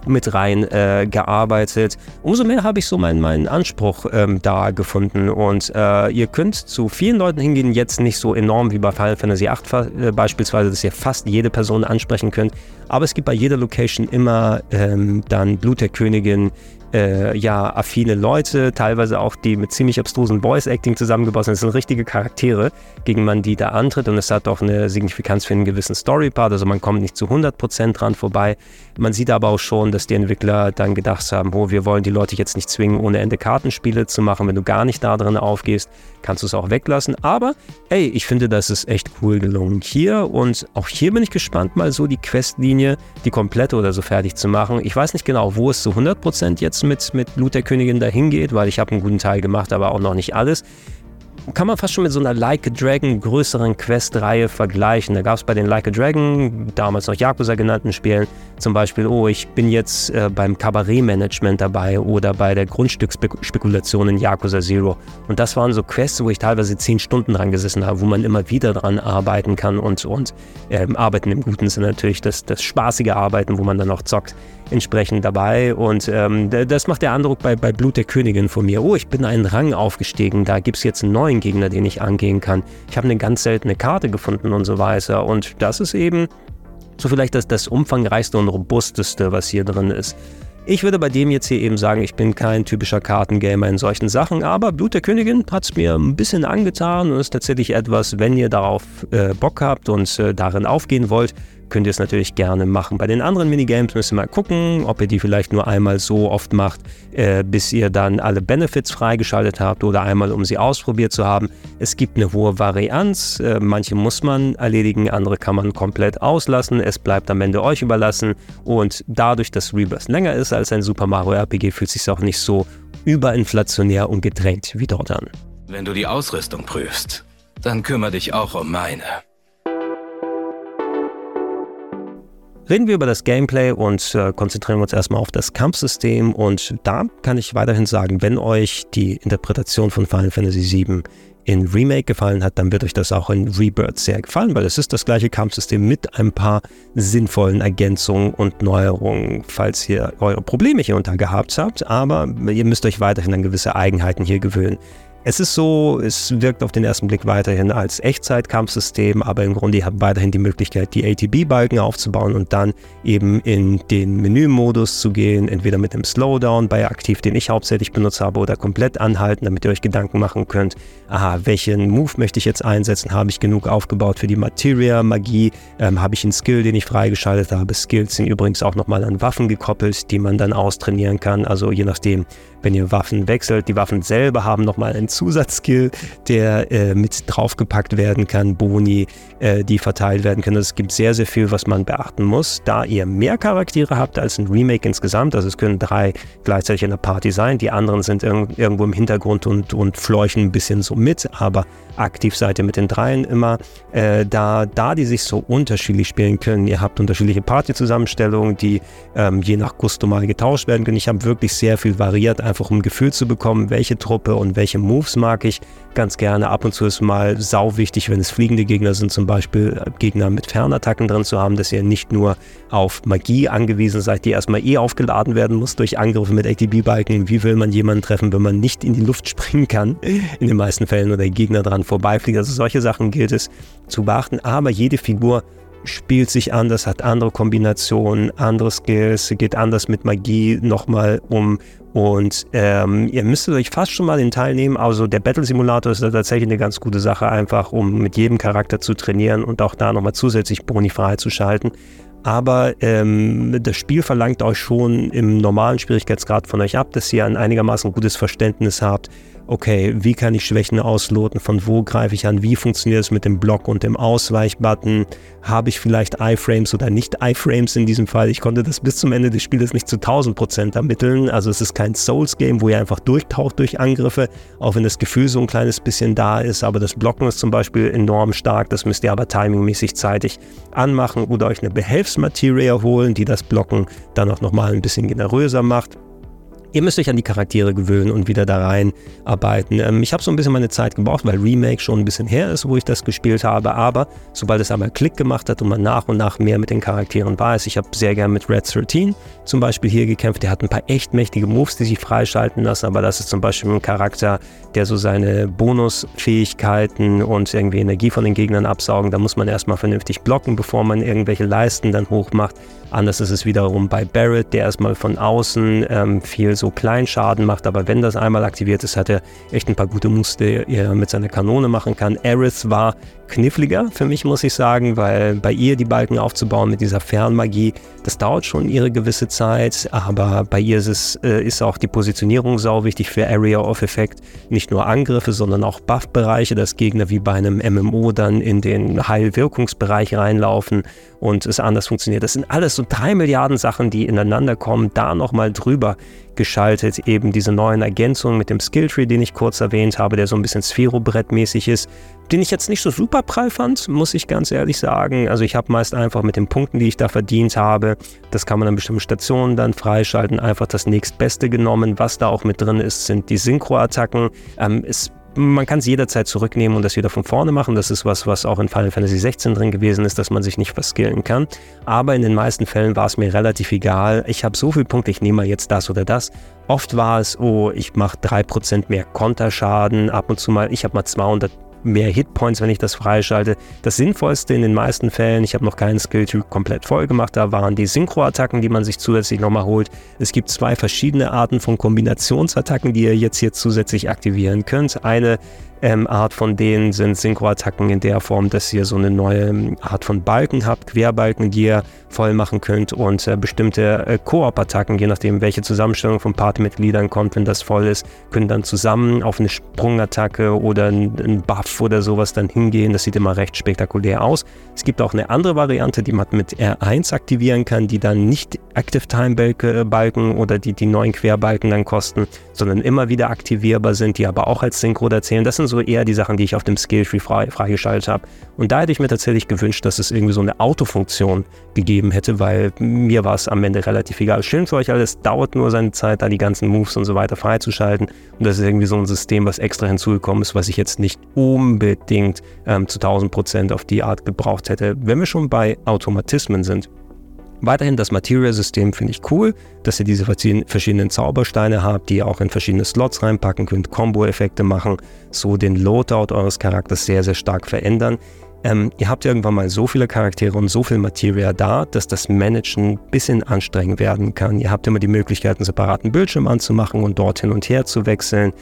mit rein äh, gearbeitet. Umso mehr habe ich so meinen, meinen Anspruch ähm, da gefunden. Und äh, ihr könnt zu vielen Leuten hingehen, jetzt nicht so enorm wie bei Final Fantasy VIII äh, beispielsweise, dass ihr fast jede Person ansprechen könnt. Aber es gibt bei jeder Location immer ähm, dann Blut der Königin, äh, ja, affine Leute, teilweise auch die mit ziemlich abstrusen Voice-Acting zusammengebaut sind. Das sind richtige Charaktere, gegen man die da antritt und es hat auch eine Signifikanz für einen gewissen Story-Part, also man kommt nicht zu 100% dran vorbei. Man sieht aber auch schon, dass die Entwickler dann gedacht haben, oh, wir wollen die Leute jetzt nicht zwingen, ohne Ende Kartenspiele zu machen. Wenn du gar nicht da drin aufgehst, kannst du es auch weglassen. Aber, ey, ich finde, das ist echt cool gelungen hier und auch hier bin ich gespannt, mal so die Questlinie, die komplette oder so fertig zu machen. Ich weiß nicht genau, wo es zu 100% jetzt mit, mit Blut der Königin dahin geht, weil ich habe einen guten Teil gemacht, aber auch noch nicht alles kann man fast schon mit so einer Like a Dragon größeren Quest-Reihe vergleichen. Da gab es bei den Like a Dragon, damals noch Yakuza genannten Spielen, zum Beispiel, oh, ich bin jetzt äh, beim Kabarettmanagement dabei oder bei der Grundstücksspekulation in Yakuza Zero. Und das waren so Quests, wo ich teilweise zehn Stunden dran gesessen habe, wo man immer wieder dran arbeiten kann und, und äh, arbeiten im guten Sinne natürlich, das, das spaßige Arbeiten, wo man dann auch zockt entsprechend dabei. Und ähm, das macht der Eindruck bei, bei Blut der Königin von mir. Oh, ich bin einen Rang aufgestiegen, da gibt es jetzt einen neuen Gegner, den ich angehen kann. Ich habe eine ganz seltene Karte gefunden und so weiter. Und das ist eben so vielleicht das, das umfangreichste und robusteste, was hier drin ist. Ich würde bei dem jetzt hier eben sagen, ich bin kein typischer Kartengamer in solchen Sachen, aber Blut der Königin hat es mir ein bisschen angetan und ist tatsächlich etwas, wenn ihr darauf äh, Bock habt und äh, darin aufgehen wollt, könnt ihr es natürlich gerne machen. Bei den anderen Minigames müsst ihr mal gucken, ob ihr die vielleicht nur einmal so oft macht, äh, bis ihr dann alle Benefits freigeschaltet habt oder einmal, um sie ausprobiert zu haben. Es gibt eine hohe Varianz. Äh, manche muss man erledigen, andere kann man komplett auslassen. Es bleibt am Ende euch überlassen. Und dadurch, dass Rebirth länger ist als ein Super Mario RPG, fühlt es sich auch nicht so überinflationär und gedrängt wie dort an. Wenn du die Ausrüstung prüfst, dann kümmere dich auch um meine. Reden wir über das Gameplay und äh, konzentrieren uns erstmal auf das Kampfsystem. Und da kann ich weiterhin sagen, wenn euch die Interpretation von Final Fantasy VII in Remake gefallen hat, dann wird euch das auch in Rebirth sehr gefallen, weil es ist das gleiche Kampfsystem mit ein paar sinnvollen Ergänzungen und Neuerungen, falls ihr eure Probleme hier unter gehabt habt. Aber ihr müsst euch weiterhin an gewisse Eigenheiten hier gewöhnen. Es ist so, es wirkt auf den ersten Blick weiterhin als Echtzeitkampfsystem, aber im Grunde ihr habt weiterhin die Möglichkeit, die ATB-Balken aufzubauen und dann eben in den Menümodus zu gehen, entweder mit dem Slowdown bei aktiv, den ich hauptsächlich benutzt habe, oder komplett anhalten, damit ihr euch Gedanken machen könnt, aha, welchen Move möchte ich jetzt einsetzen, habe ich genug aufgebaut für die Materia, Magie, ähm, habe ich einen Skill, den ich freigeschaltet habe. Skills sind übrigens auch nochmal an Waffen gekoppelt, die man dann austrainieren kann, also je nachdem, wenn ihr Waffen wechselt. Die Waffen selber haben nochmal einen Zusatzskill, der äh, mit draufgepackt werden kann, Boni, äh, die verteilt werden können. Es gibt sehr, sehr viel, was man beachten muss. Da ihr mehr Charaktere habt als ein Remake insgesamt, also es können drei gleichzeitig in der Party sein, die anderen sind irg irgendwo im Hintergrund und, und fleuchen ein bisschen so mit, aber aktiv seid ihr mit den dreien immer. Äh, da, da die sich so unterschiedlich spielen können, ihr habt unterschiedliche Partyzusammenstellungen, die ähm, je nach Gusto mal getauscht werden können. Ich habe wirklich sehr viel variiert, einfach um ein Gefühl zu bekommen, welche Truppe und welche Moves mag ich ganz gerne. Ab und zu ist mal sau wichtig, wenn es fliegende Gegner sind, zum Beispiel äh, Gegner mit Fernattacken drin zu haben, dass ihr nicht nur auf Magie angewiesen seid, die erstmal eh aufgeladen werden muss durch Angriffe mit ATB-Balken. Wie will man jemanden treffen, wenn man nicht in die Luft (laughs) springen kann? In den meisten Fällen oder Gegner dran vorbeifliegt. Also solche Sachen gilt es zu beachten. Aber jede Figur spielt sich anders, hat andere Kombinationen, andere Skills, geht anders mit Magie nochmal um. Und ähm, ihr müsstet euch fast schon mal den Teil nehmen. Also der Battle Simulator ist da tatsächlich eine ganz gute Sache, einfach um mit jedem Charakter zu trainieren und auch da nochmal zusätzlich Boni freizuschalten. Aber ähm, das Spiel verlangt euch schon im normalen Schwierigkeitsgrad von euch ab, dass ihr ein einigermaßen gutes Verständnis habt, okay, wie kann ich Schwächen ausloten, von wo greife ich an, wie funktioniert es mit dem Block und dem Ausweichbutton, habe ich vielleicht iFrames oder nicht iFrames in diesem Fall. Ich konnte das bis zum Ende des Spieles nicht zu 1000% ermitteln, also es ist kein Souls-Game, wo ihr einfach durchtaucht durch Angriffe, auch wenn das Gefühl so ein kleines bisschen da ist, aber das Blocken ist zum Beispiel enorm stark, das müsst ihr aber timingmäßig zeitig anmachen oder euch eine Behelfsmaterie holen, die das Blocken dann auch nochmal ein bisschen generöser macht. Ihr müsst euch an die Charaktere gewöhnen und wieder da reinarbeiten. Ähm, ich habe so ein bisschen meine Zeit gebraucht, weil Remake schon ein bisschen her ist, wo ich das gespielt habe. Aber sobald es einmal Klick gemacht hat und man nach und nach mehr mit den Charakteren weiß, ich habe sehr gern mit Red 13 zum Beispiel hier gekämpft. Der hat ein paar echt mächtige Moves, die sich freischalten lassen. Aber das ist zum Beispiel ein Charakter, der so seine Bonusfähigkeiten und irgendwie Energie von den Gegnern absaugen. Da muss man erstmal vernünftig blocken, bevor man irgendwelche Leisten dann hochmacht. Anders ist es wiederum bei Barrett, der erstmal von außen ähm, viel so Kleinschaden macht, aber wenn das einmal aktiviert ist, hat er echt ein paar gute Moves, die er mit seiner Kanone machen kann. Aerith war kniffliger für mich, muss ich sagen, weil bei ihr die Balken aufzubauen mit dieser Fernmagie, das dauert schon ihre gewisse Zeit, aber bei ihr ist, es, äh, ist auch die Positionierung sau wichtig für Area of Effect. Nicht nur Angriffe, sondern auch Buff-Bereiche, dass Gegner wie bei einem MMO dann in den Heilwirkungsbereich reinlaufen und es anders funktioniert. Das sind alles so drei Milliarden Sachen, die ineinander kommen, da nochmal drüber geschaltet. Eben diese neuen Ergänzungen mit dem Skilltree, den ich kurz erwähnt habe, der so ein bisschen Sphero-Brettmäßig ist, den ich jetzt nicht so super prall fand, muss ich ganz ehrlich sagen. Also ich habe meist einfach mit den Punkten, die ich da verdient habe, das kann man an bestimmten Stationen dann freischalten, einfach das nächstbeste genommen. Was da auch mit drin ist, sind die Synchro-Attacken. Ähm, es man kann es jederzeit zurücknehmen und das wieder von vorne machen. Das ist was, was auch in Final Fantasy 16 drin gewesen ist, dass man sich nicht verskillen kann. Aber in den meisten Fällen war es mir relativ egal. Ich habe so viele Punkte, ich nehme mal jetzt das oder das. Oft war es, oh, ich mache 3% mehr Konterschaden, ab und zu mal, ich habe mal 200 mehr Hitpoints, wenn ich das freischalte. Das Sinnvollste in den meisten Fällen, ich habe noch keinen Skilltyp komplett voll gemacht, da waren die Synchro-Attacken, die man sich zusätzlich nochmal holt. Es gibt zwei verschiedene Arten von Kombinationsattacken, die ihr jetzt hier zusätzlich aktivieren könnt. Eine ähm, Art von denen sind Synchroattacken in der Form, dass ihr so eine neue ähm, Art von Balken habt, Querbalken, die ihr voll machen könnt und äh, bestimmte äh, Koop-Attacken, je nachdem welche Zusammenstellung von Partymitgliedern kommt, wenn das voll ist, können dann zusammen auf eine Sprungattacke oder einen Buff oder sowas dann hingehen. Das sieht immer recht spektakulär aus. Es gibt auch eine andere Variante, die man mit R1 aktivieren kann, die dann nicht Active Time Balken oder die, die neuen Querbalken dann kosten, sondern immer wieder aktivierbar sind, die aber auch als Synchro erzählen. Das sind so eher die Sachen, die ich auf dem Skilltree frei, freigeschaltet habe. Und da hätte ich mir tatsächlich gewünscht, dass es irgendwie so eine Autofunktion gegeben hätte, weil mir war es am Ende relativ egal. Schön für euch alles, dauert nur seine Zeit, da die ganzen Moves und so weiter freizuschalten. Und das ist irgendwie so ein System, was extra hinzugekommen ist, was ich jetzt nicht unbedingt ähm, zu 1000 Prozent auf die Art gebraucht hätte. Wenn wir schon bei Automatismen sind, Weiterhin das Material-System finde ich cool, dass ihr diese verschiedenen Zaubersteine habt, die ihr auch in verschiedene Slots reinpacken könnt, Combo-Effekte machen, so den Loadout eures Charakters sehr, sehr stark verändern. Ähm, ihr habt irgendwann mal so viele Charaktere und so viel Materia da, dass das Managen ein bisschen anstrengend werden kann. Ihr habt immer die Möglichkeit, einen separaten Bildschirm anzumachen und dort hin und her zu wechseln.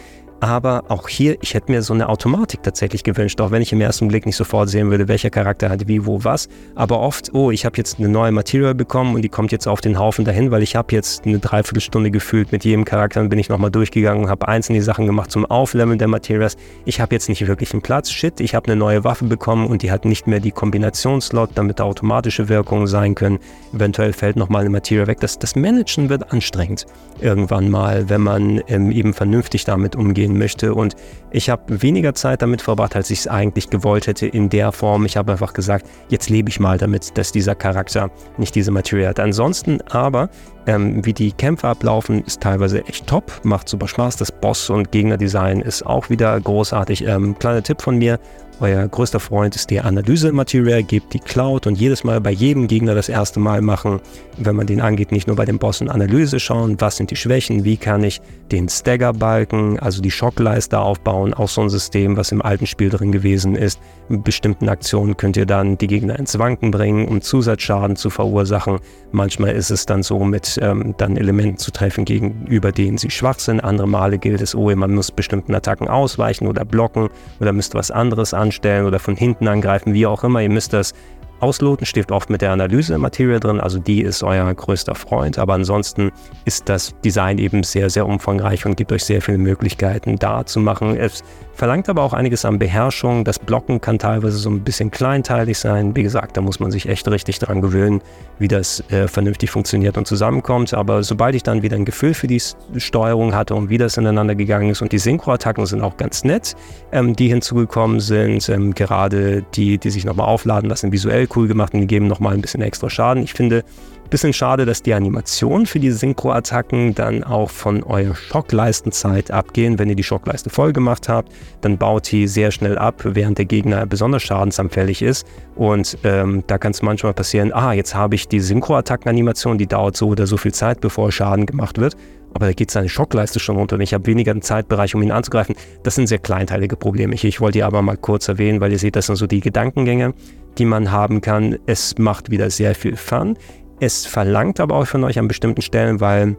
Aber auch hier, ich hätte mir so eine Automatik tatsächlich gewünscht, auch wenn ich im ersten Blick nicht sofort sehen würde, welcher Charakter hat wie, wo, was. Aber oft, oh, ich habe jetzt eine neue Material bekommen und die kommt jetzt auf den Haufen dahin, weil ich habe jetzt eine Dreiviertelstunde gefühlt mit jedem Charakter und bin ich nochmal durchgegangen und habe einzelne Sachen gemacht zum Aufleveln der Materials. Ich habe jetzt nicht wirklich einen Platz. Shit, ich habe eine neue Waffe bekommen und die hat nicht mehr die Kombinationsslot, damit automatische Wirkungen sein können. Eventuell fällt nochmal eine Material weg. Das, das Managen wird anstrengend irgendwann mal, wenn man ähm, eben vernünftig damit umgehen möchte. Und ich habe weniger Zeit damit verbracht, als ich es eigentlich gewollt hätte in der Form. Ich habe einfach gesagt, jetzt lebe ich mal damit, dass dieser Charakter nicht diese Materie hat. Ansonsten aber, ähm, wie die Kämpfe ablaufen, ist teilweise echt top, macht super Spaß. Das Boss- und Gegnerdesign ist auch wieder großartig. Ähm, kleiner Tipp von mir, euer größter Freund ist die Analyse-Material, gebt die Cloud und jedes Mal bei jedem Gegner das erste Mal machen, wenn man den angeht, nicht nur bei den Bossen Analyse schauen, was sind die Schwächen, wie kann ich den Stagger-Balken, also die Schockleiste aufbauen, auch so ein System, was im alten Spiel drin gewesen ist. Mit bestimmten Aktionen könnt ihr dann die Gegner ins Wanken bringen, um Zusatzschaden zu verursachen. Manchmal ist es dann so, mit ähm, dann Elementen zu treffen, gegenüber denen sie schwach sind. Andere Male gilt es, oh, man muss bestimmten Attacken ausweichen oder blocken oder müsst was anderes anstellen oder von hinten angreifen, wie auch immer. Ihr müsst das ausloten, steht oft mit der Analyse Material drin, also die ist euer größter Freund, aber ansonsten ist das Design eben sehr, sehr umfangreich und gibt euch sehr viele Möglichkeiten da zu machen. Es verlangt aber auch einiges an Beherrschung. Das Blocken kann teilweise so ein bisschen kleinteilig sein. Wie gesagt, da muss man sich echt richtig dran gewöhnen, wie das äh, vernünftig funktioniert und zusammenkommt. Aber sobald ich dann wieder ein Gefühl für die Steuerung hatte und wie das ineinander gegangen ist und die Synchro-Attacken sind auch ganz nett, ähm, die hinzugekommen sind, ähm, gerade die, die sich nochmal aufladen lassen, visuell cool gemacht und die geben nochmal ein bisschen extra Schaden. Ich finde, Bisschen schade, dass die Animationen für die Synchro-Attacken dann auch von eurer Schockleistenzeit abgehen. Wenn ihr die Schockleiste voll gemacht habt, dann baut die sehr schnell ab, während der Gegner besonders schadensanfällig ist. Und ähm, da kann es manchmal passieren, ah, jetzt habe ich die Synchro-Attacken-Animation, die dauert so oder so viel Zeit, bevor Schaden gemacht wird. Aber da geht seine Schockleiste schon runter und ich habe weniger einen Zeitbereich, um ihn anzugreifen. Das sind sehr kleinteilige Probleme. Ich, wollte die aber mal kurz erwähnen, weil ihr seht, das sind so die Gedankengänge, die man haben kann. Es macht wieder sehr viel Fun. Es verlangt aber auch von euch an bestimmten Stellen, weil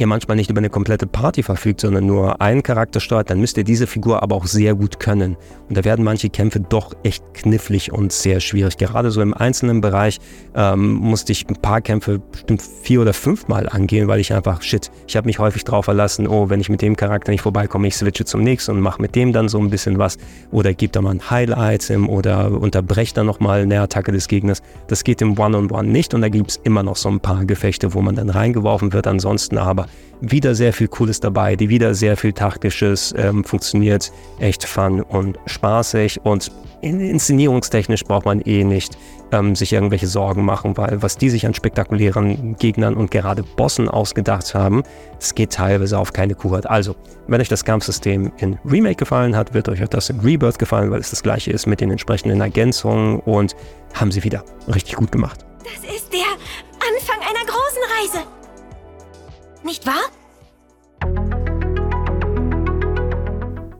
ihr manchmal nicht über eine komplette Party verfügt, sondern nur einen Charakter steuert, dann müsst ihr diese Figur aber auch sehr gut können. Und da werden manche Kämpfe doch echt knifflig und sehr schwierig. Gerade so im einzelnen Bereich ähm, musste ich ein paar Kämpfe bestimmt vier oder fünfmal angehen, weil ich einfach, shit, ich habe mich häufig drauf verlassen, oh, wenn ich mit dem Charakter nicht vorbeikomme, ich switche zum nächsten und mache mit dem dann so ein bisschen was. Oder gibt da mal ein Heil-Item oder unterbrecht dann nochmal eine Attacke des Gegners. Das geht im One-on-One -on -One nicht und da gibt es immer noch so ein paar Gefechte, wo man dann reingeworfen wird. Ansonsten aber wieder sehr viel Cooles dabei, die wieder sehr viel taktisches, ähm, funktioniert echt fun und spaßig und inszenierungstechnisch braucht man eh nicht ähm, sich irgendwelche Sorgen machen, weil was die sich an spektakulären Gegnern und gerade Bossen ausgedacht haben, es geht teilweise auf keine Kuh Also, wenn euch das Kampfsystem in Remake gefallen hat, wird euch auch das in Rebirth gefallen, weil es das gleiche ist mit den entsprechenden Ergänzungen und haben sie wieder richtig gut gemacht. Das ist der Anfang einer großen Reise. Nicht wahr?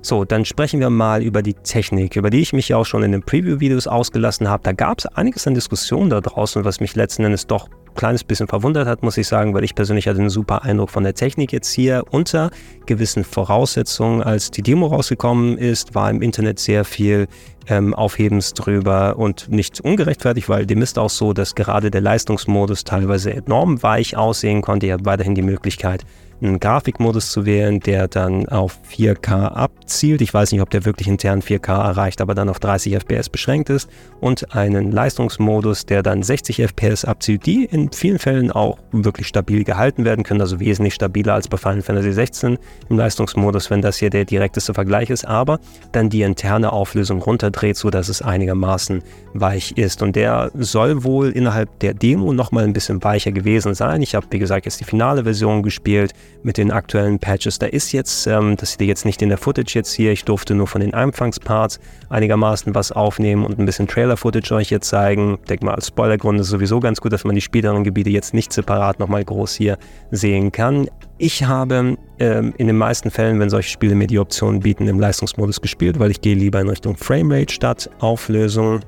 So, dann sprechen wir mal über die Technik, über die ich mich ja auch schon in den Preview-Videos ausgelassen habe. Da gab es einiges an Diskussionen da draußen, was mich letzten Endes doch kleines bisschen verwundert hat, muss ich sagen, weil ich persönlich hatte einen super Eindruck von der Technik jetzt hier. Unter gewissen Voraussetzungen, als die Demo rausgekommen ist, war im Internet sehr viel ähm, Aufhebens drüber und nicht ungerechtfertigt, weil dem ist auch so, dass gerade der Leistungsmodus teilweise enorm weich aussehen konnte. Ihr habt weiterhin die Möglichkeit, einen Grafikmodus zu wählen, der dann auf 4K abzielt. Ich weiß nicht, ob der wirklich intern 4K erreicht, aber dann auf 30 FPS beschränkt ist. Und einen Leistungsmodus, der dann 60 FPS abzielt, die in vielen Fällen auch wirklich stabil gehalten werden können, also wesentlich stabiler als bei Final Fantasy 16 im Leistungsmodus, wenn das hier der direkteste Vergleich ist, aber dann die interne Auflösung runterdreht, sodass es einigermaßen weich ist. Und der soll wohl innerhalb der Demo nochmal ein bisschen weicher gewesen sein. Ich habe, wie gesagt, jetzt die finale Version gespielt mit den aktuellen Patches. Da ist jetzt, ähm, das seht ihr jetzt nicht in der Footage jetzt hier, ich durfte nur von den Anfangsparts einigermaßen was aufnehmen und ein bisschen Trailer-Footage euch jetzt zeigen. Ich denke mal, als Spoilergrund ist es sowieso ganz gut, dass man die späteren Gebiete jetzt nicht separat nochmal groß hier sehen kann. Ich habe ähm, in den meisten Fällen, wenn solche Spiele mir die Option bieten, im Leistungsmodus gespielt, weil ich gehe lieber in Richtung Framerate statt Auflösung.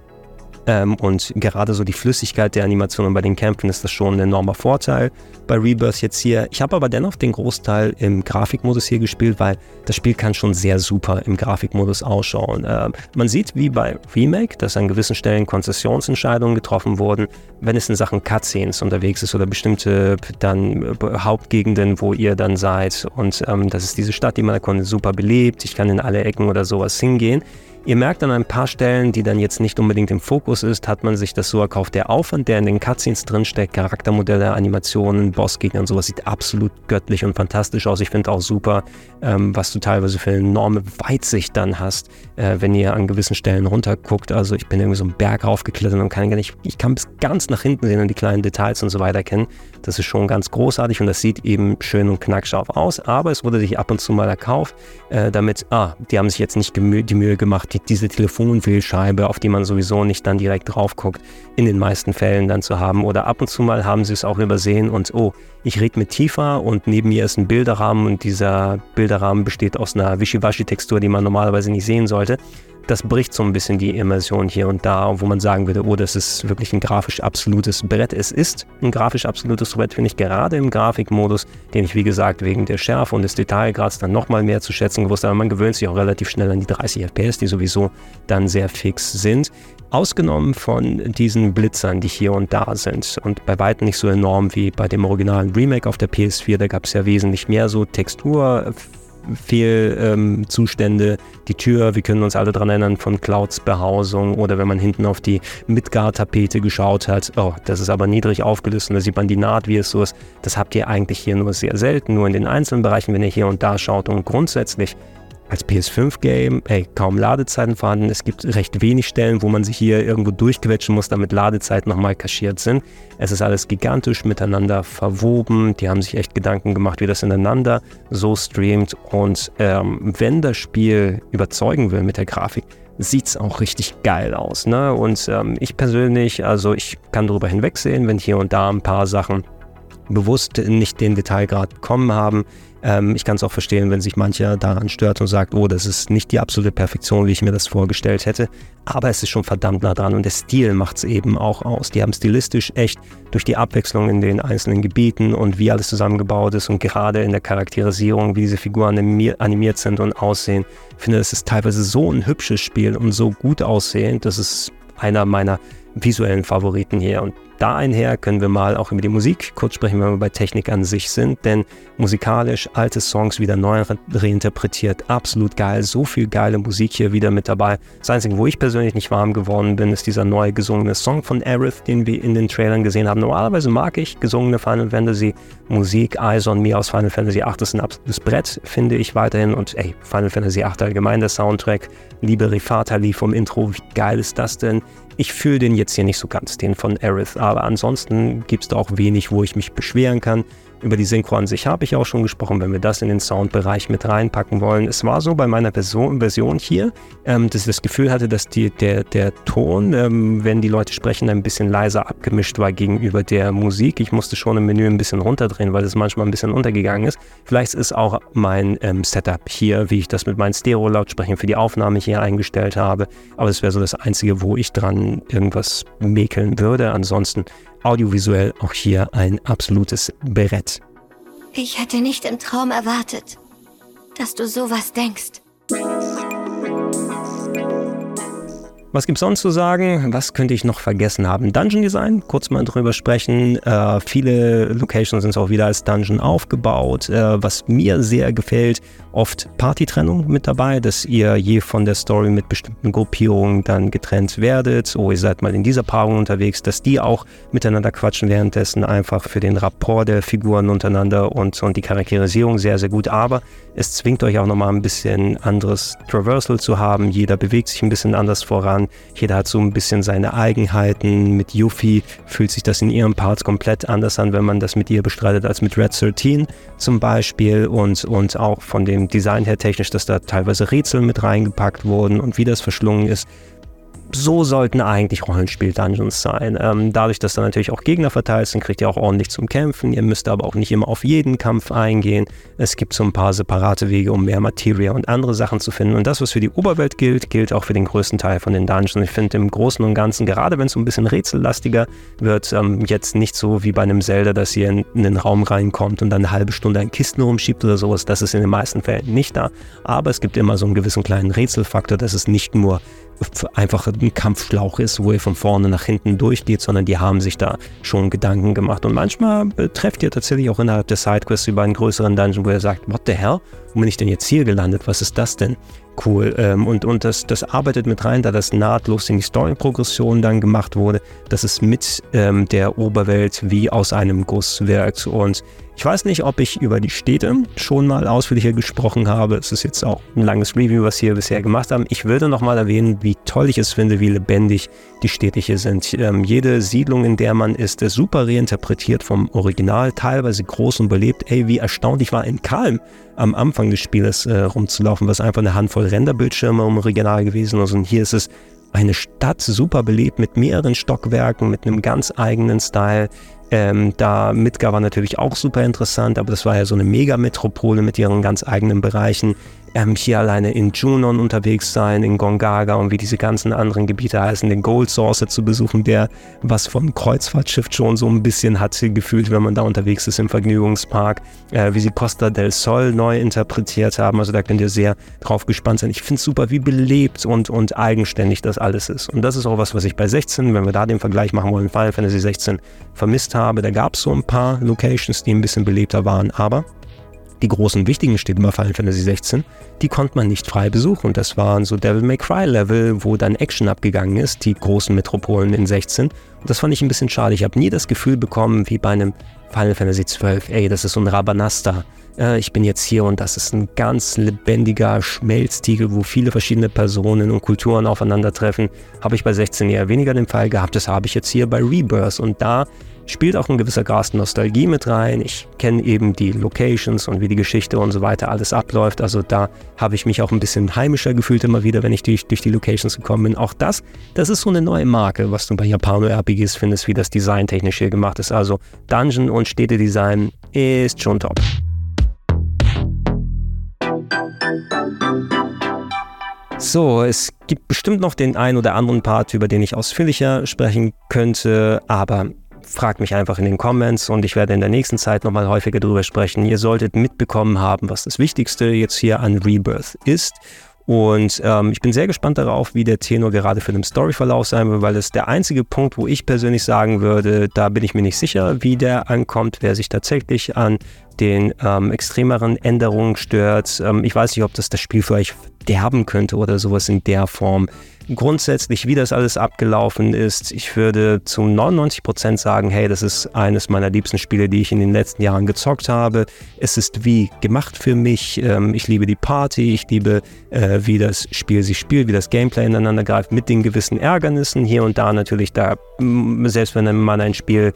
Ähm, und gerade so die Flüssigkeit der Animationen bei den Kämpfen ist das schon ein enormer Vorteil bei Rebirth jetzt hier. Ich habe aber dennoch den Großteil im Grafikmodus hier gespielt, weil das Spiel kann schon sehr super im Grafikmodus ausschauen. Äh, man sieht wie bei Remake, dass an gewissen Stellen Konzessionsentscheidungen getroffen wurden, wenn es in Sachen Cutscenes unterwegs ist oder bestimmte dann äh, Hauptgegenden, wo ihr dann seid. Und ähm, das ist diese Stadt, die man erkundet, super belebt. Ich kann in alle Ecken oder sowas hingehen. Ihr merkt an ein paar Stellen, die dann jetzt nicht unbedingt im Fokus ist, hat man sich das so erkauft. Der Aufwand, der in den Cutscenes drinsteckt, Charaktermodelle, Animationen, Bossgegner und sowas, sieht absolut göttlich und fantastisch aus. Ich finde auch super, ähm, was du teilweise für eine enorme Weitsicht dann hast, äh, wenn ihr an gewissen Stellen runterguckt. Also ich bin irgendwie so einen Berg raufgeklettert und kann gar nicht, ich kann bis ganz nach hinten sehen und die kleinen Details und so weiter kennen. Das ist schon ganz großartig und das sieht eben schön und knackscharf aus, aber es wurde sich ab und zu mal erkauft, äh, damit, ah, die haben sich jetzt nicht die Mühe gemacht, diese Telefonwählscheibe, auf die man sowieso nicht dann direkt drauf guckt, in den meisten Fällen dann zu haben. Oder ab und zu mal haben sie es auch übersehen und oh, ich rede mit Tifa und neben mir ist ein Bilderrahmen und dieser Bilderrahmen besteht aus einer Wischiwaschi-Textur, die man normalerweise nicht sehen sollte das bricht so ein bisschen die Immersion hier und da, wo man sagen würde, oh, das ist wirklich ein grafisch absolutes Brett. Es ist ein grafisch absolutes Brett, finde ich, gerade im Grafikmodus, den ich, wie gesagt, wegen der Schärfe und des Detailgrads dann nochmal mehr zu schätzen gewusst habe. Man gewöhnt sich auch relativ schnell an die 30 FPS, die sowieso dann sehr fix sind. Ausgenommen von diesen Blitzern, die hier und da sind und bei weitem nicht so enorm wie bei dem originalen Remake auf der PS4, da gab es ja wesentlich mehr so Textur, Fehlzustände, ähm, die Tür, wir können uns alle daran erinnern von Clouds Behausung oder wenn man hinten auf die Midgar-Tapete geschaut hat, oh, das ist aber niedrig aufgelöst und da sieht man die Naht, wie es so ist. Das habt ihr eigentlich hier nur sehr selten, nur in den einzelnen Bereichen, wenn ihr hier und da schaut und grundsätzlich als PS5-Game, ey, kaum Ladezeiten vorhanden. Es gibt recht wenig Stellen, wo man sich hier irgendwo durchquetschen muss, damit Ladezeiten nochmal kaschiert sind. Es ist alles gigantisch miteinander verwoben. Die haben sich echt Gedanken gemacht, wie das ineinander so streamt. Und ähm, wenn das Spiel überzeugen will mit der Grafik, sieht es auch richtig geil aus. Ne? Und ähm, ich persönlich, also ich kann darüber hinwegsehen, wenn hier und da ein paar Sachen bewusst nicht den Detailgrad bekommen haben. Ähm, ich kann es auch verstehen, wenn sich mancher daran stört und sagt, oh, das ist nicht die absolute Perfektion, wie ich mir das vorgestellt hätte. Aber es ist schon verdammt nah dran und der Stil macht es eben auch aus. Die haben stilistisch echt durch die Abwechslung in den einzelnen Gebieten und wie alles zusammengebaut ist und gerade in der Charakterisierung, wie diese Figuren animiert sind und aussehen, finde, es ist teilweise so ein hübsches Spiel und so gut aussehend, das ist einer meiner visuellen Favoriten hier. Und da einher können wir mal auch über die Musik kurz sprechen, wenn wir bei Technik an sich sind, denn musikalisch alte Songs wieder neu reinterpretiert, absolut geil, so viel geile Musik hier wieder mit dabei. Das Einzige, wo ich persönlich nicht warm geworden bin, ist dieser neu gesungene Song von Aerith, den wir in den Trailern gesehen haben. Normalerweise mag ich gesungene Final Fantasy Musik, Eyes on Me aus Final Fantasy VIII ist ein absolutes Brett, finde ich weiterhin und ey, Final Fantasy VIII allgemein der Soundtrack, liebe Rifata lief vom Intro, wie geil ist das denn? Ich fühle den jetzt hier nicht so ganz, den von Aerith, aber ansonsten gibt es da auch wenig, wo ich mich beschweren kann. Über die Synchro an sich habe ich auch schon gesprochen, wenn wir das in den Soundbereich mit reinpacken wollen. Es war so bei meiner Person, Version hier, ähm, dass ich das Gefühl hatte, dass die, der, der Ton, ähm, wenn die Leute sprechen, ein bisschen leiser abgemischt war gegenüber der Musik. Ich musste schon im Menü ein bisschen runterdrehen, weil es manchmal ein bisschen untergegangen ist. Vielleicht ist auch mein ähm, Setup hier, wie ich das mit meinen Stereo-Lautsprechern für die Aufnahme hier eingestellt habe. Aber das wäre so das Einzige, wo ich dran irgendwas mäkeln würde. Ansonsten audiovisuell auch hier ein absolutes Brett. Ich hätte nicht im Traum erwartet, dass du sowas denkst. Was gibt's sonst zu sagen? Was könnte ich noch vergessen haben? Dungeon Design, kurz mal drüber sprechen. Äh, viele Locations sind auch wieder als Dungeon aufgebaut. Äh, was mir sehr gefällt, oft Partytrennung mit dabei, dass ihr je von der Story mit bestimmten Gruppierungen dann getrennt werdet. Oh, ihr seid mal in dieser Paarung unterwegs, dass die auch miteinander quatschen währenddessen, einfach für den Rapport der Figuren untereinander und, und die Charakterisierung sehr, sehr gut. Aber es zwingt euch auch nochmal ein bisschen anderes Traversal zu haben. Jeder bewegt sich ein bisschen anders voran. Jeder hat so ein bisschen seine Eigenheiten. Mit Yuffie fühlt sich das in ihren Parts komplett anders an, wenn man das mit ihr bestreitet, als mit Red 13 zum Beispiel. Und, und auch von Design her technisch, dass da teilweise Rätsel mit reingepackt wurden und wie das verschlungen ist so sollten eigentlich Rollenspiel-Dungeons sein. Ähm, dadurch, dass da natürlich auch Gegner verteilt sind, kriegt ihr auch ordentlich zum Kämpfen. Ihr müsst aber auch nicht immer auf jeden Kampf eingehen. Es gibt so ein paar separate Wege, um mehr Materie und andere Sachen zu finden. Und das, was für die Oberwelt gilt, gilt auch für den größten Teil von den Dungeons. Ich finde im Großen und Ganzen, gerade wenn es so ein bisschen rätsellastiger wird, ähm, jetzt nicht so wie bei einem Zelda, dass ihr in, in den Raum reinkommt und dann eine halbe Stunde ein Kisten rumschiebt oder sowas. Das ist in den meisten Fällen nicht da. Aber es gibt immer so einen gewissen kleinen Rätselfaktor, dass es nicht nur einfach ein Kampfschlauch ist, wo ihr von vorne nach hinten durchgeht, sondern die haben sich da schon Gedanken gemacht. Und manchmal äh, trefft ihr tatsächlich auch innerhalb der Sidequests über einen größeren Dungeon, wo ihr sagt, what the hell? Wo bin ich denn jetzt hier gelandet? Was ist das denn? Cool. Ähm, und und das, das arbeitet mit rein, da das nahtlos in die Story-Progression dann gemacht wurde, dass es mit ähm, der Oberwelt wie aus einem Guss wirkt. Und ich weiß nicht, ob ich über die Städte schon mal ausführlicher gesprochen habe. Es ist jetzt auch ein langes Review, was wir bisher gemacht haben. Ich würde noch mal erwähnen, wie toll ich es finde, wie lebendig die Städte hier sind. Ähm, jede Siedlung, in der man ist, ist super reinterpretiert vom Original, teilweise groß und belebt. Ey, wie erstaunlich war in Kalm am Anfang des Spieles äh, rumzulaufen, was einfach eine Handvoll Renderbildschirme im Original gewesen ist. Und hier ist es eine Stadt super belebt mit mehreren Stockwerken, mit einem ganz eigenen Style. Ähm, da Midgar war natürlich auch super interessant, aber das war ja so eine Megametropole mit ihren ganz eigenen Bereichen ähm, hier alleine in Junon unterwegs sein, in Gongaga und wie diese ganzen anderen Gebiete heißen, den Gold Saucer zu besuchen, der was von Kreuzfahrtschiff schon so ein bisschen hat gefühlt, wenn man da unterwegs ist im Vergnügungspark, äh, wie sie Costa del Sol neu interpretiert haben. Also da könnt ihr sehr drauf gespannt sein. Ich finde es super, wie belebt und, und eigenständig das alles ist. Und das ist auch was, was ich bei 16, wenn wir da den Vergleich machen wollen, Final Fantasy 16 vermisst habe. Da gab es so ein paar Locations, die ein bisschen belebter waren, aber die großen wichtigen Städte bei Final Fantasy 16, die konnte man nicht frei besuchen. Und das waren so Devil May Cry Level, wo dann Action abgegangen ist, die großen Metropolen in 16. Und das fand ich ein bisschen schade. Ich habe nie das Gefühl bekommen, wie bei einem Final Fantasy 12, ey, das ist so ein Rabanasta. Äh, ich bin jetzt hier und das ist ein ganz lebendiger Schmelztiegel, wo viele verschiedene Personen und Kulturen aufeinandertreffen. Habe ich bei 16 eher weniger den Fall gehabt. Das habe ich jetzt hier bei Rebirth. Und da spielt auch ein gewisser Grad Nostalgie mit rein. Ich kenne eben die Locations und wie die Geschichte und so weiter alles abläuft. Also da habe ich mich auch ein bisschen heimischer gefühlt immer wieder, wenn ich durch, durch die Locations gekommen bin. Auch das, das ist so eine neue Marke, was du bei Japano-RPGs findest, wie das Design technisch hier gemacht ist. Also Dungeon und Städtedesign ist schon top. So, es gibt bestimmt noch den einen oder anderen Part, über den ich ausführlicher sprechen könnte, aber fragt mich einfach in den Comments und ich werde in der nächsten Zeit nochmal häufiger darüber sprechen. Ihr solltet mitbekommen haben, was das Wichtigste jetzt hier an Rebirth ist. Und ähm, ich bin sehr gespannt darauf, wie der Tenor gerade für den Storyverlauf sein wird, weil es der einzige Punkt, wo ich persönlich sagen würde, da bin ich mir nicht sicher, wie der ankommt, wer sich tatsächlich an den ähm, extremeren Änderungen stört. Ähm, ich weiß nicht, ob das das Spiel für euch verderben könnte oder sowas in der Form grundsätzlich, wie das alles abgelaufen ist, ich würde zu 99 Prozent sagen, hey, das ist eines meiner liebsten Spiele, die ich in den letzten Jahren gezockt habe. Es ist wie gemacht für mich. Ähm, ich liebe die Party, ich liebe, äh, wie das Spiel sich spielt, wie das Gameplay ineinander greift, mit den gewissen Ärgernissen hier und da natürlich da, selbst wenn man ein Spiel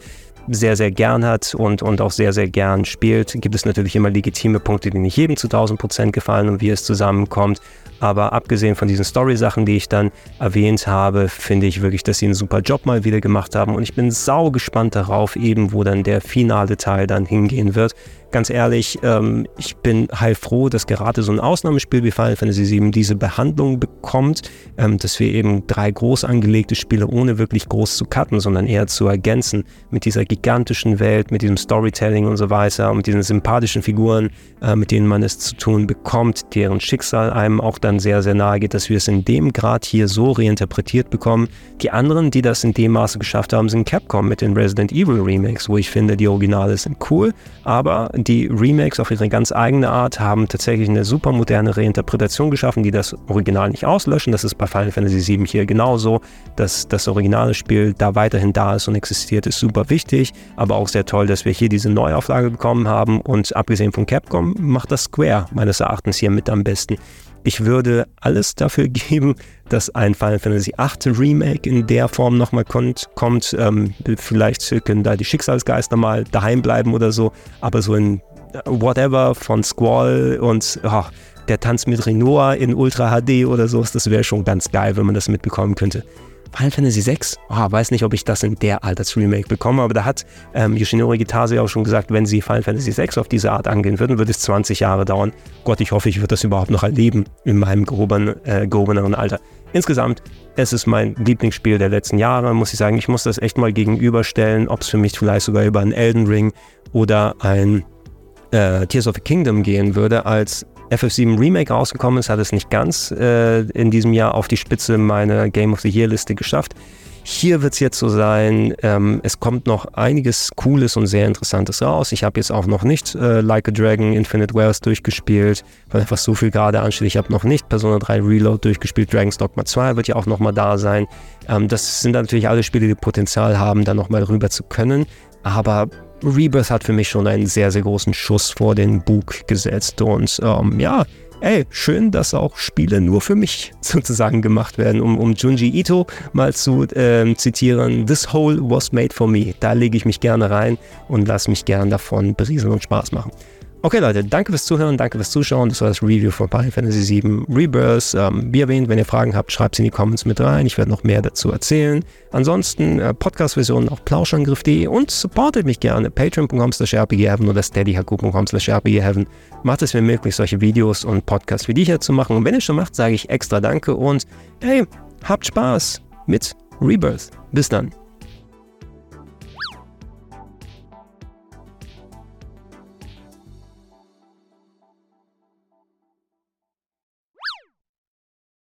sehr, sehr gern hat und, und auch sehr, sehr gern spielt, gibt es natürlich immer legitime Punkte, die nicht jedem zu 1000 Prozent gefallen und wie es zusammenkommt. Aber abgesehen von diesen Story-Sachen, die ich dann erwähnt habe, finde ich wirklich, dass sie einen super Job mal wieder gemacht haben. Und ich bin sau gespannt darauf, eben wo dann der finale Teil dann hingehen wird ganz ehrlich, ähm, ich bin heilfroh, dass gerade so ein Ausnahmespiel wie Final Fantasy VII diese Behandlung bekommt, ähm, dass wir eben drei groß angelegte Spiele ohne wirklich groß zu cutten, sondern eher zu ergänzen mit dieser gigantischen Welt, mit diesem Storytelling und so weiter und mit diesen sympathischen Figuren, äh, mit denen man es zu tun bekommt, deren Schicksal einem auch dann sehr, sehr nahe geht, dass wir es in dem Grad hier so reinterpretiert bekommen. Die anderen, die das in dem Maße geschafft haben, sind Capcom mit den Resident Evil Remakes, wo ich finde, die Originale sind cool, aber die Remakes auf ihre ganz eigene Art haben tatsächlich eine super moderne Reinterpretation geschaffen, die das Original nicht auslöschen. Das ist bei Final Fantasy VII hier genauso. Dass das originale Spiel da weiterhin da ist und existiert, ist super wichtig. Aber auch sehr toll, dass wir hier diese Neuauflage bekommen haben. Und abgesehen von Capcom macht das Square meines Erachtens hier mit am besten. Ich würde alles dafür (laughs) geben, dass ein Final Fantasy VIII Remake in der Form nochmal kommt. kommt. Ähm, vielleicht können da die Schicksalsgeister mal daheim bleiben oder so, aber so in äh, Whatever von Squall und oh, der Tanz mit Renoir in Ultra HD oder so, das wäre schon ganz geil, wenn man das mitbekommen könnte. Final Fantasy VI, oh, weiß nicht, ob ich das in der Art als Remake bekomme, aber da hat ähm, Yoshinori Kitase auch schon gesagt, wenn sie Final Fantasy VI auf diese Art angehen würden, würde es 20 Jahre dauern. Gott, ich hoffe, ich würde das überhaupt noch erleben in meinem gehobenen, äh, gehobeneren Alter. Insgesamt, es ist mein Lieblingsspiel der letzten Jahre, muss ich sagen. Ich muss das echt mal gegenüberstellen, ob es für mich vielleicht sogar über einen Elden Ring oder ein äh, Tears of the Kingdom gehen würde als FF7 Remake rausgekommen ist, hat es nicht ganz äh, in diesem Jahr auf die Spitze meiner Game of the Year Liste geschafft. Hier wird es jetzt so sein, ähm, es kommt noch einiges Cooles und sehr Interessantes raus. Ich habe jetzt auch noch nicht äh, Like a Dragon Infinite Wells durchgespielt, weil einfach so viel gerade ansteht. Ich habe noch nicht Persona 3 Reload durchgespielt. Dragon's Dogma 2 wird ja auch nochmal da sein. Ähm, das sind natürlich alle Spiele, die Potenzial haben, da nochmal rüber zu können. Aber Rebirth hat für mich schon einen sehr, sehr großen Schuss vor den Bug gesetzt. Und ähm, ja, ey, schön, dass auch Spiele nur für mich (laughs) sozusagen gemacht werden. Um, um Junji Ito mal zu äh, zitieren, This hole was made for me. Da lege ich mich gerne rein und lasse mich gern davon berieseln und Spaß machen. Okay, Leute, danke fürs Zuhören, danke fürs Zuschauen. Das war das Review von Final Fantasy VII Rebirth. Ähm, wie erwähnt, wenn ihr Fragen habt, schreibt sie in die Comments mit rein. Ich werde noch mehr dazu erzählen. Ansonsten äh, Podcast-Versionen auf plauschangriff.de und supportet mich gerne. Patreon.com slash rpgheaven oder steadyhq.com slash rpgheaven. Macht es mir möglich, solche Videos und Podcasts wie die hier zu machen. Und wenn ihr schon macht, sage ich extra Danke und hey, habt Spaß mit Rebirth. Bis dann.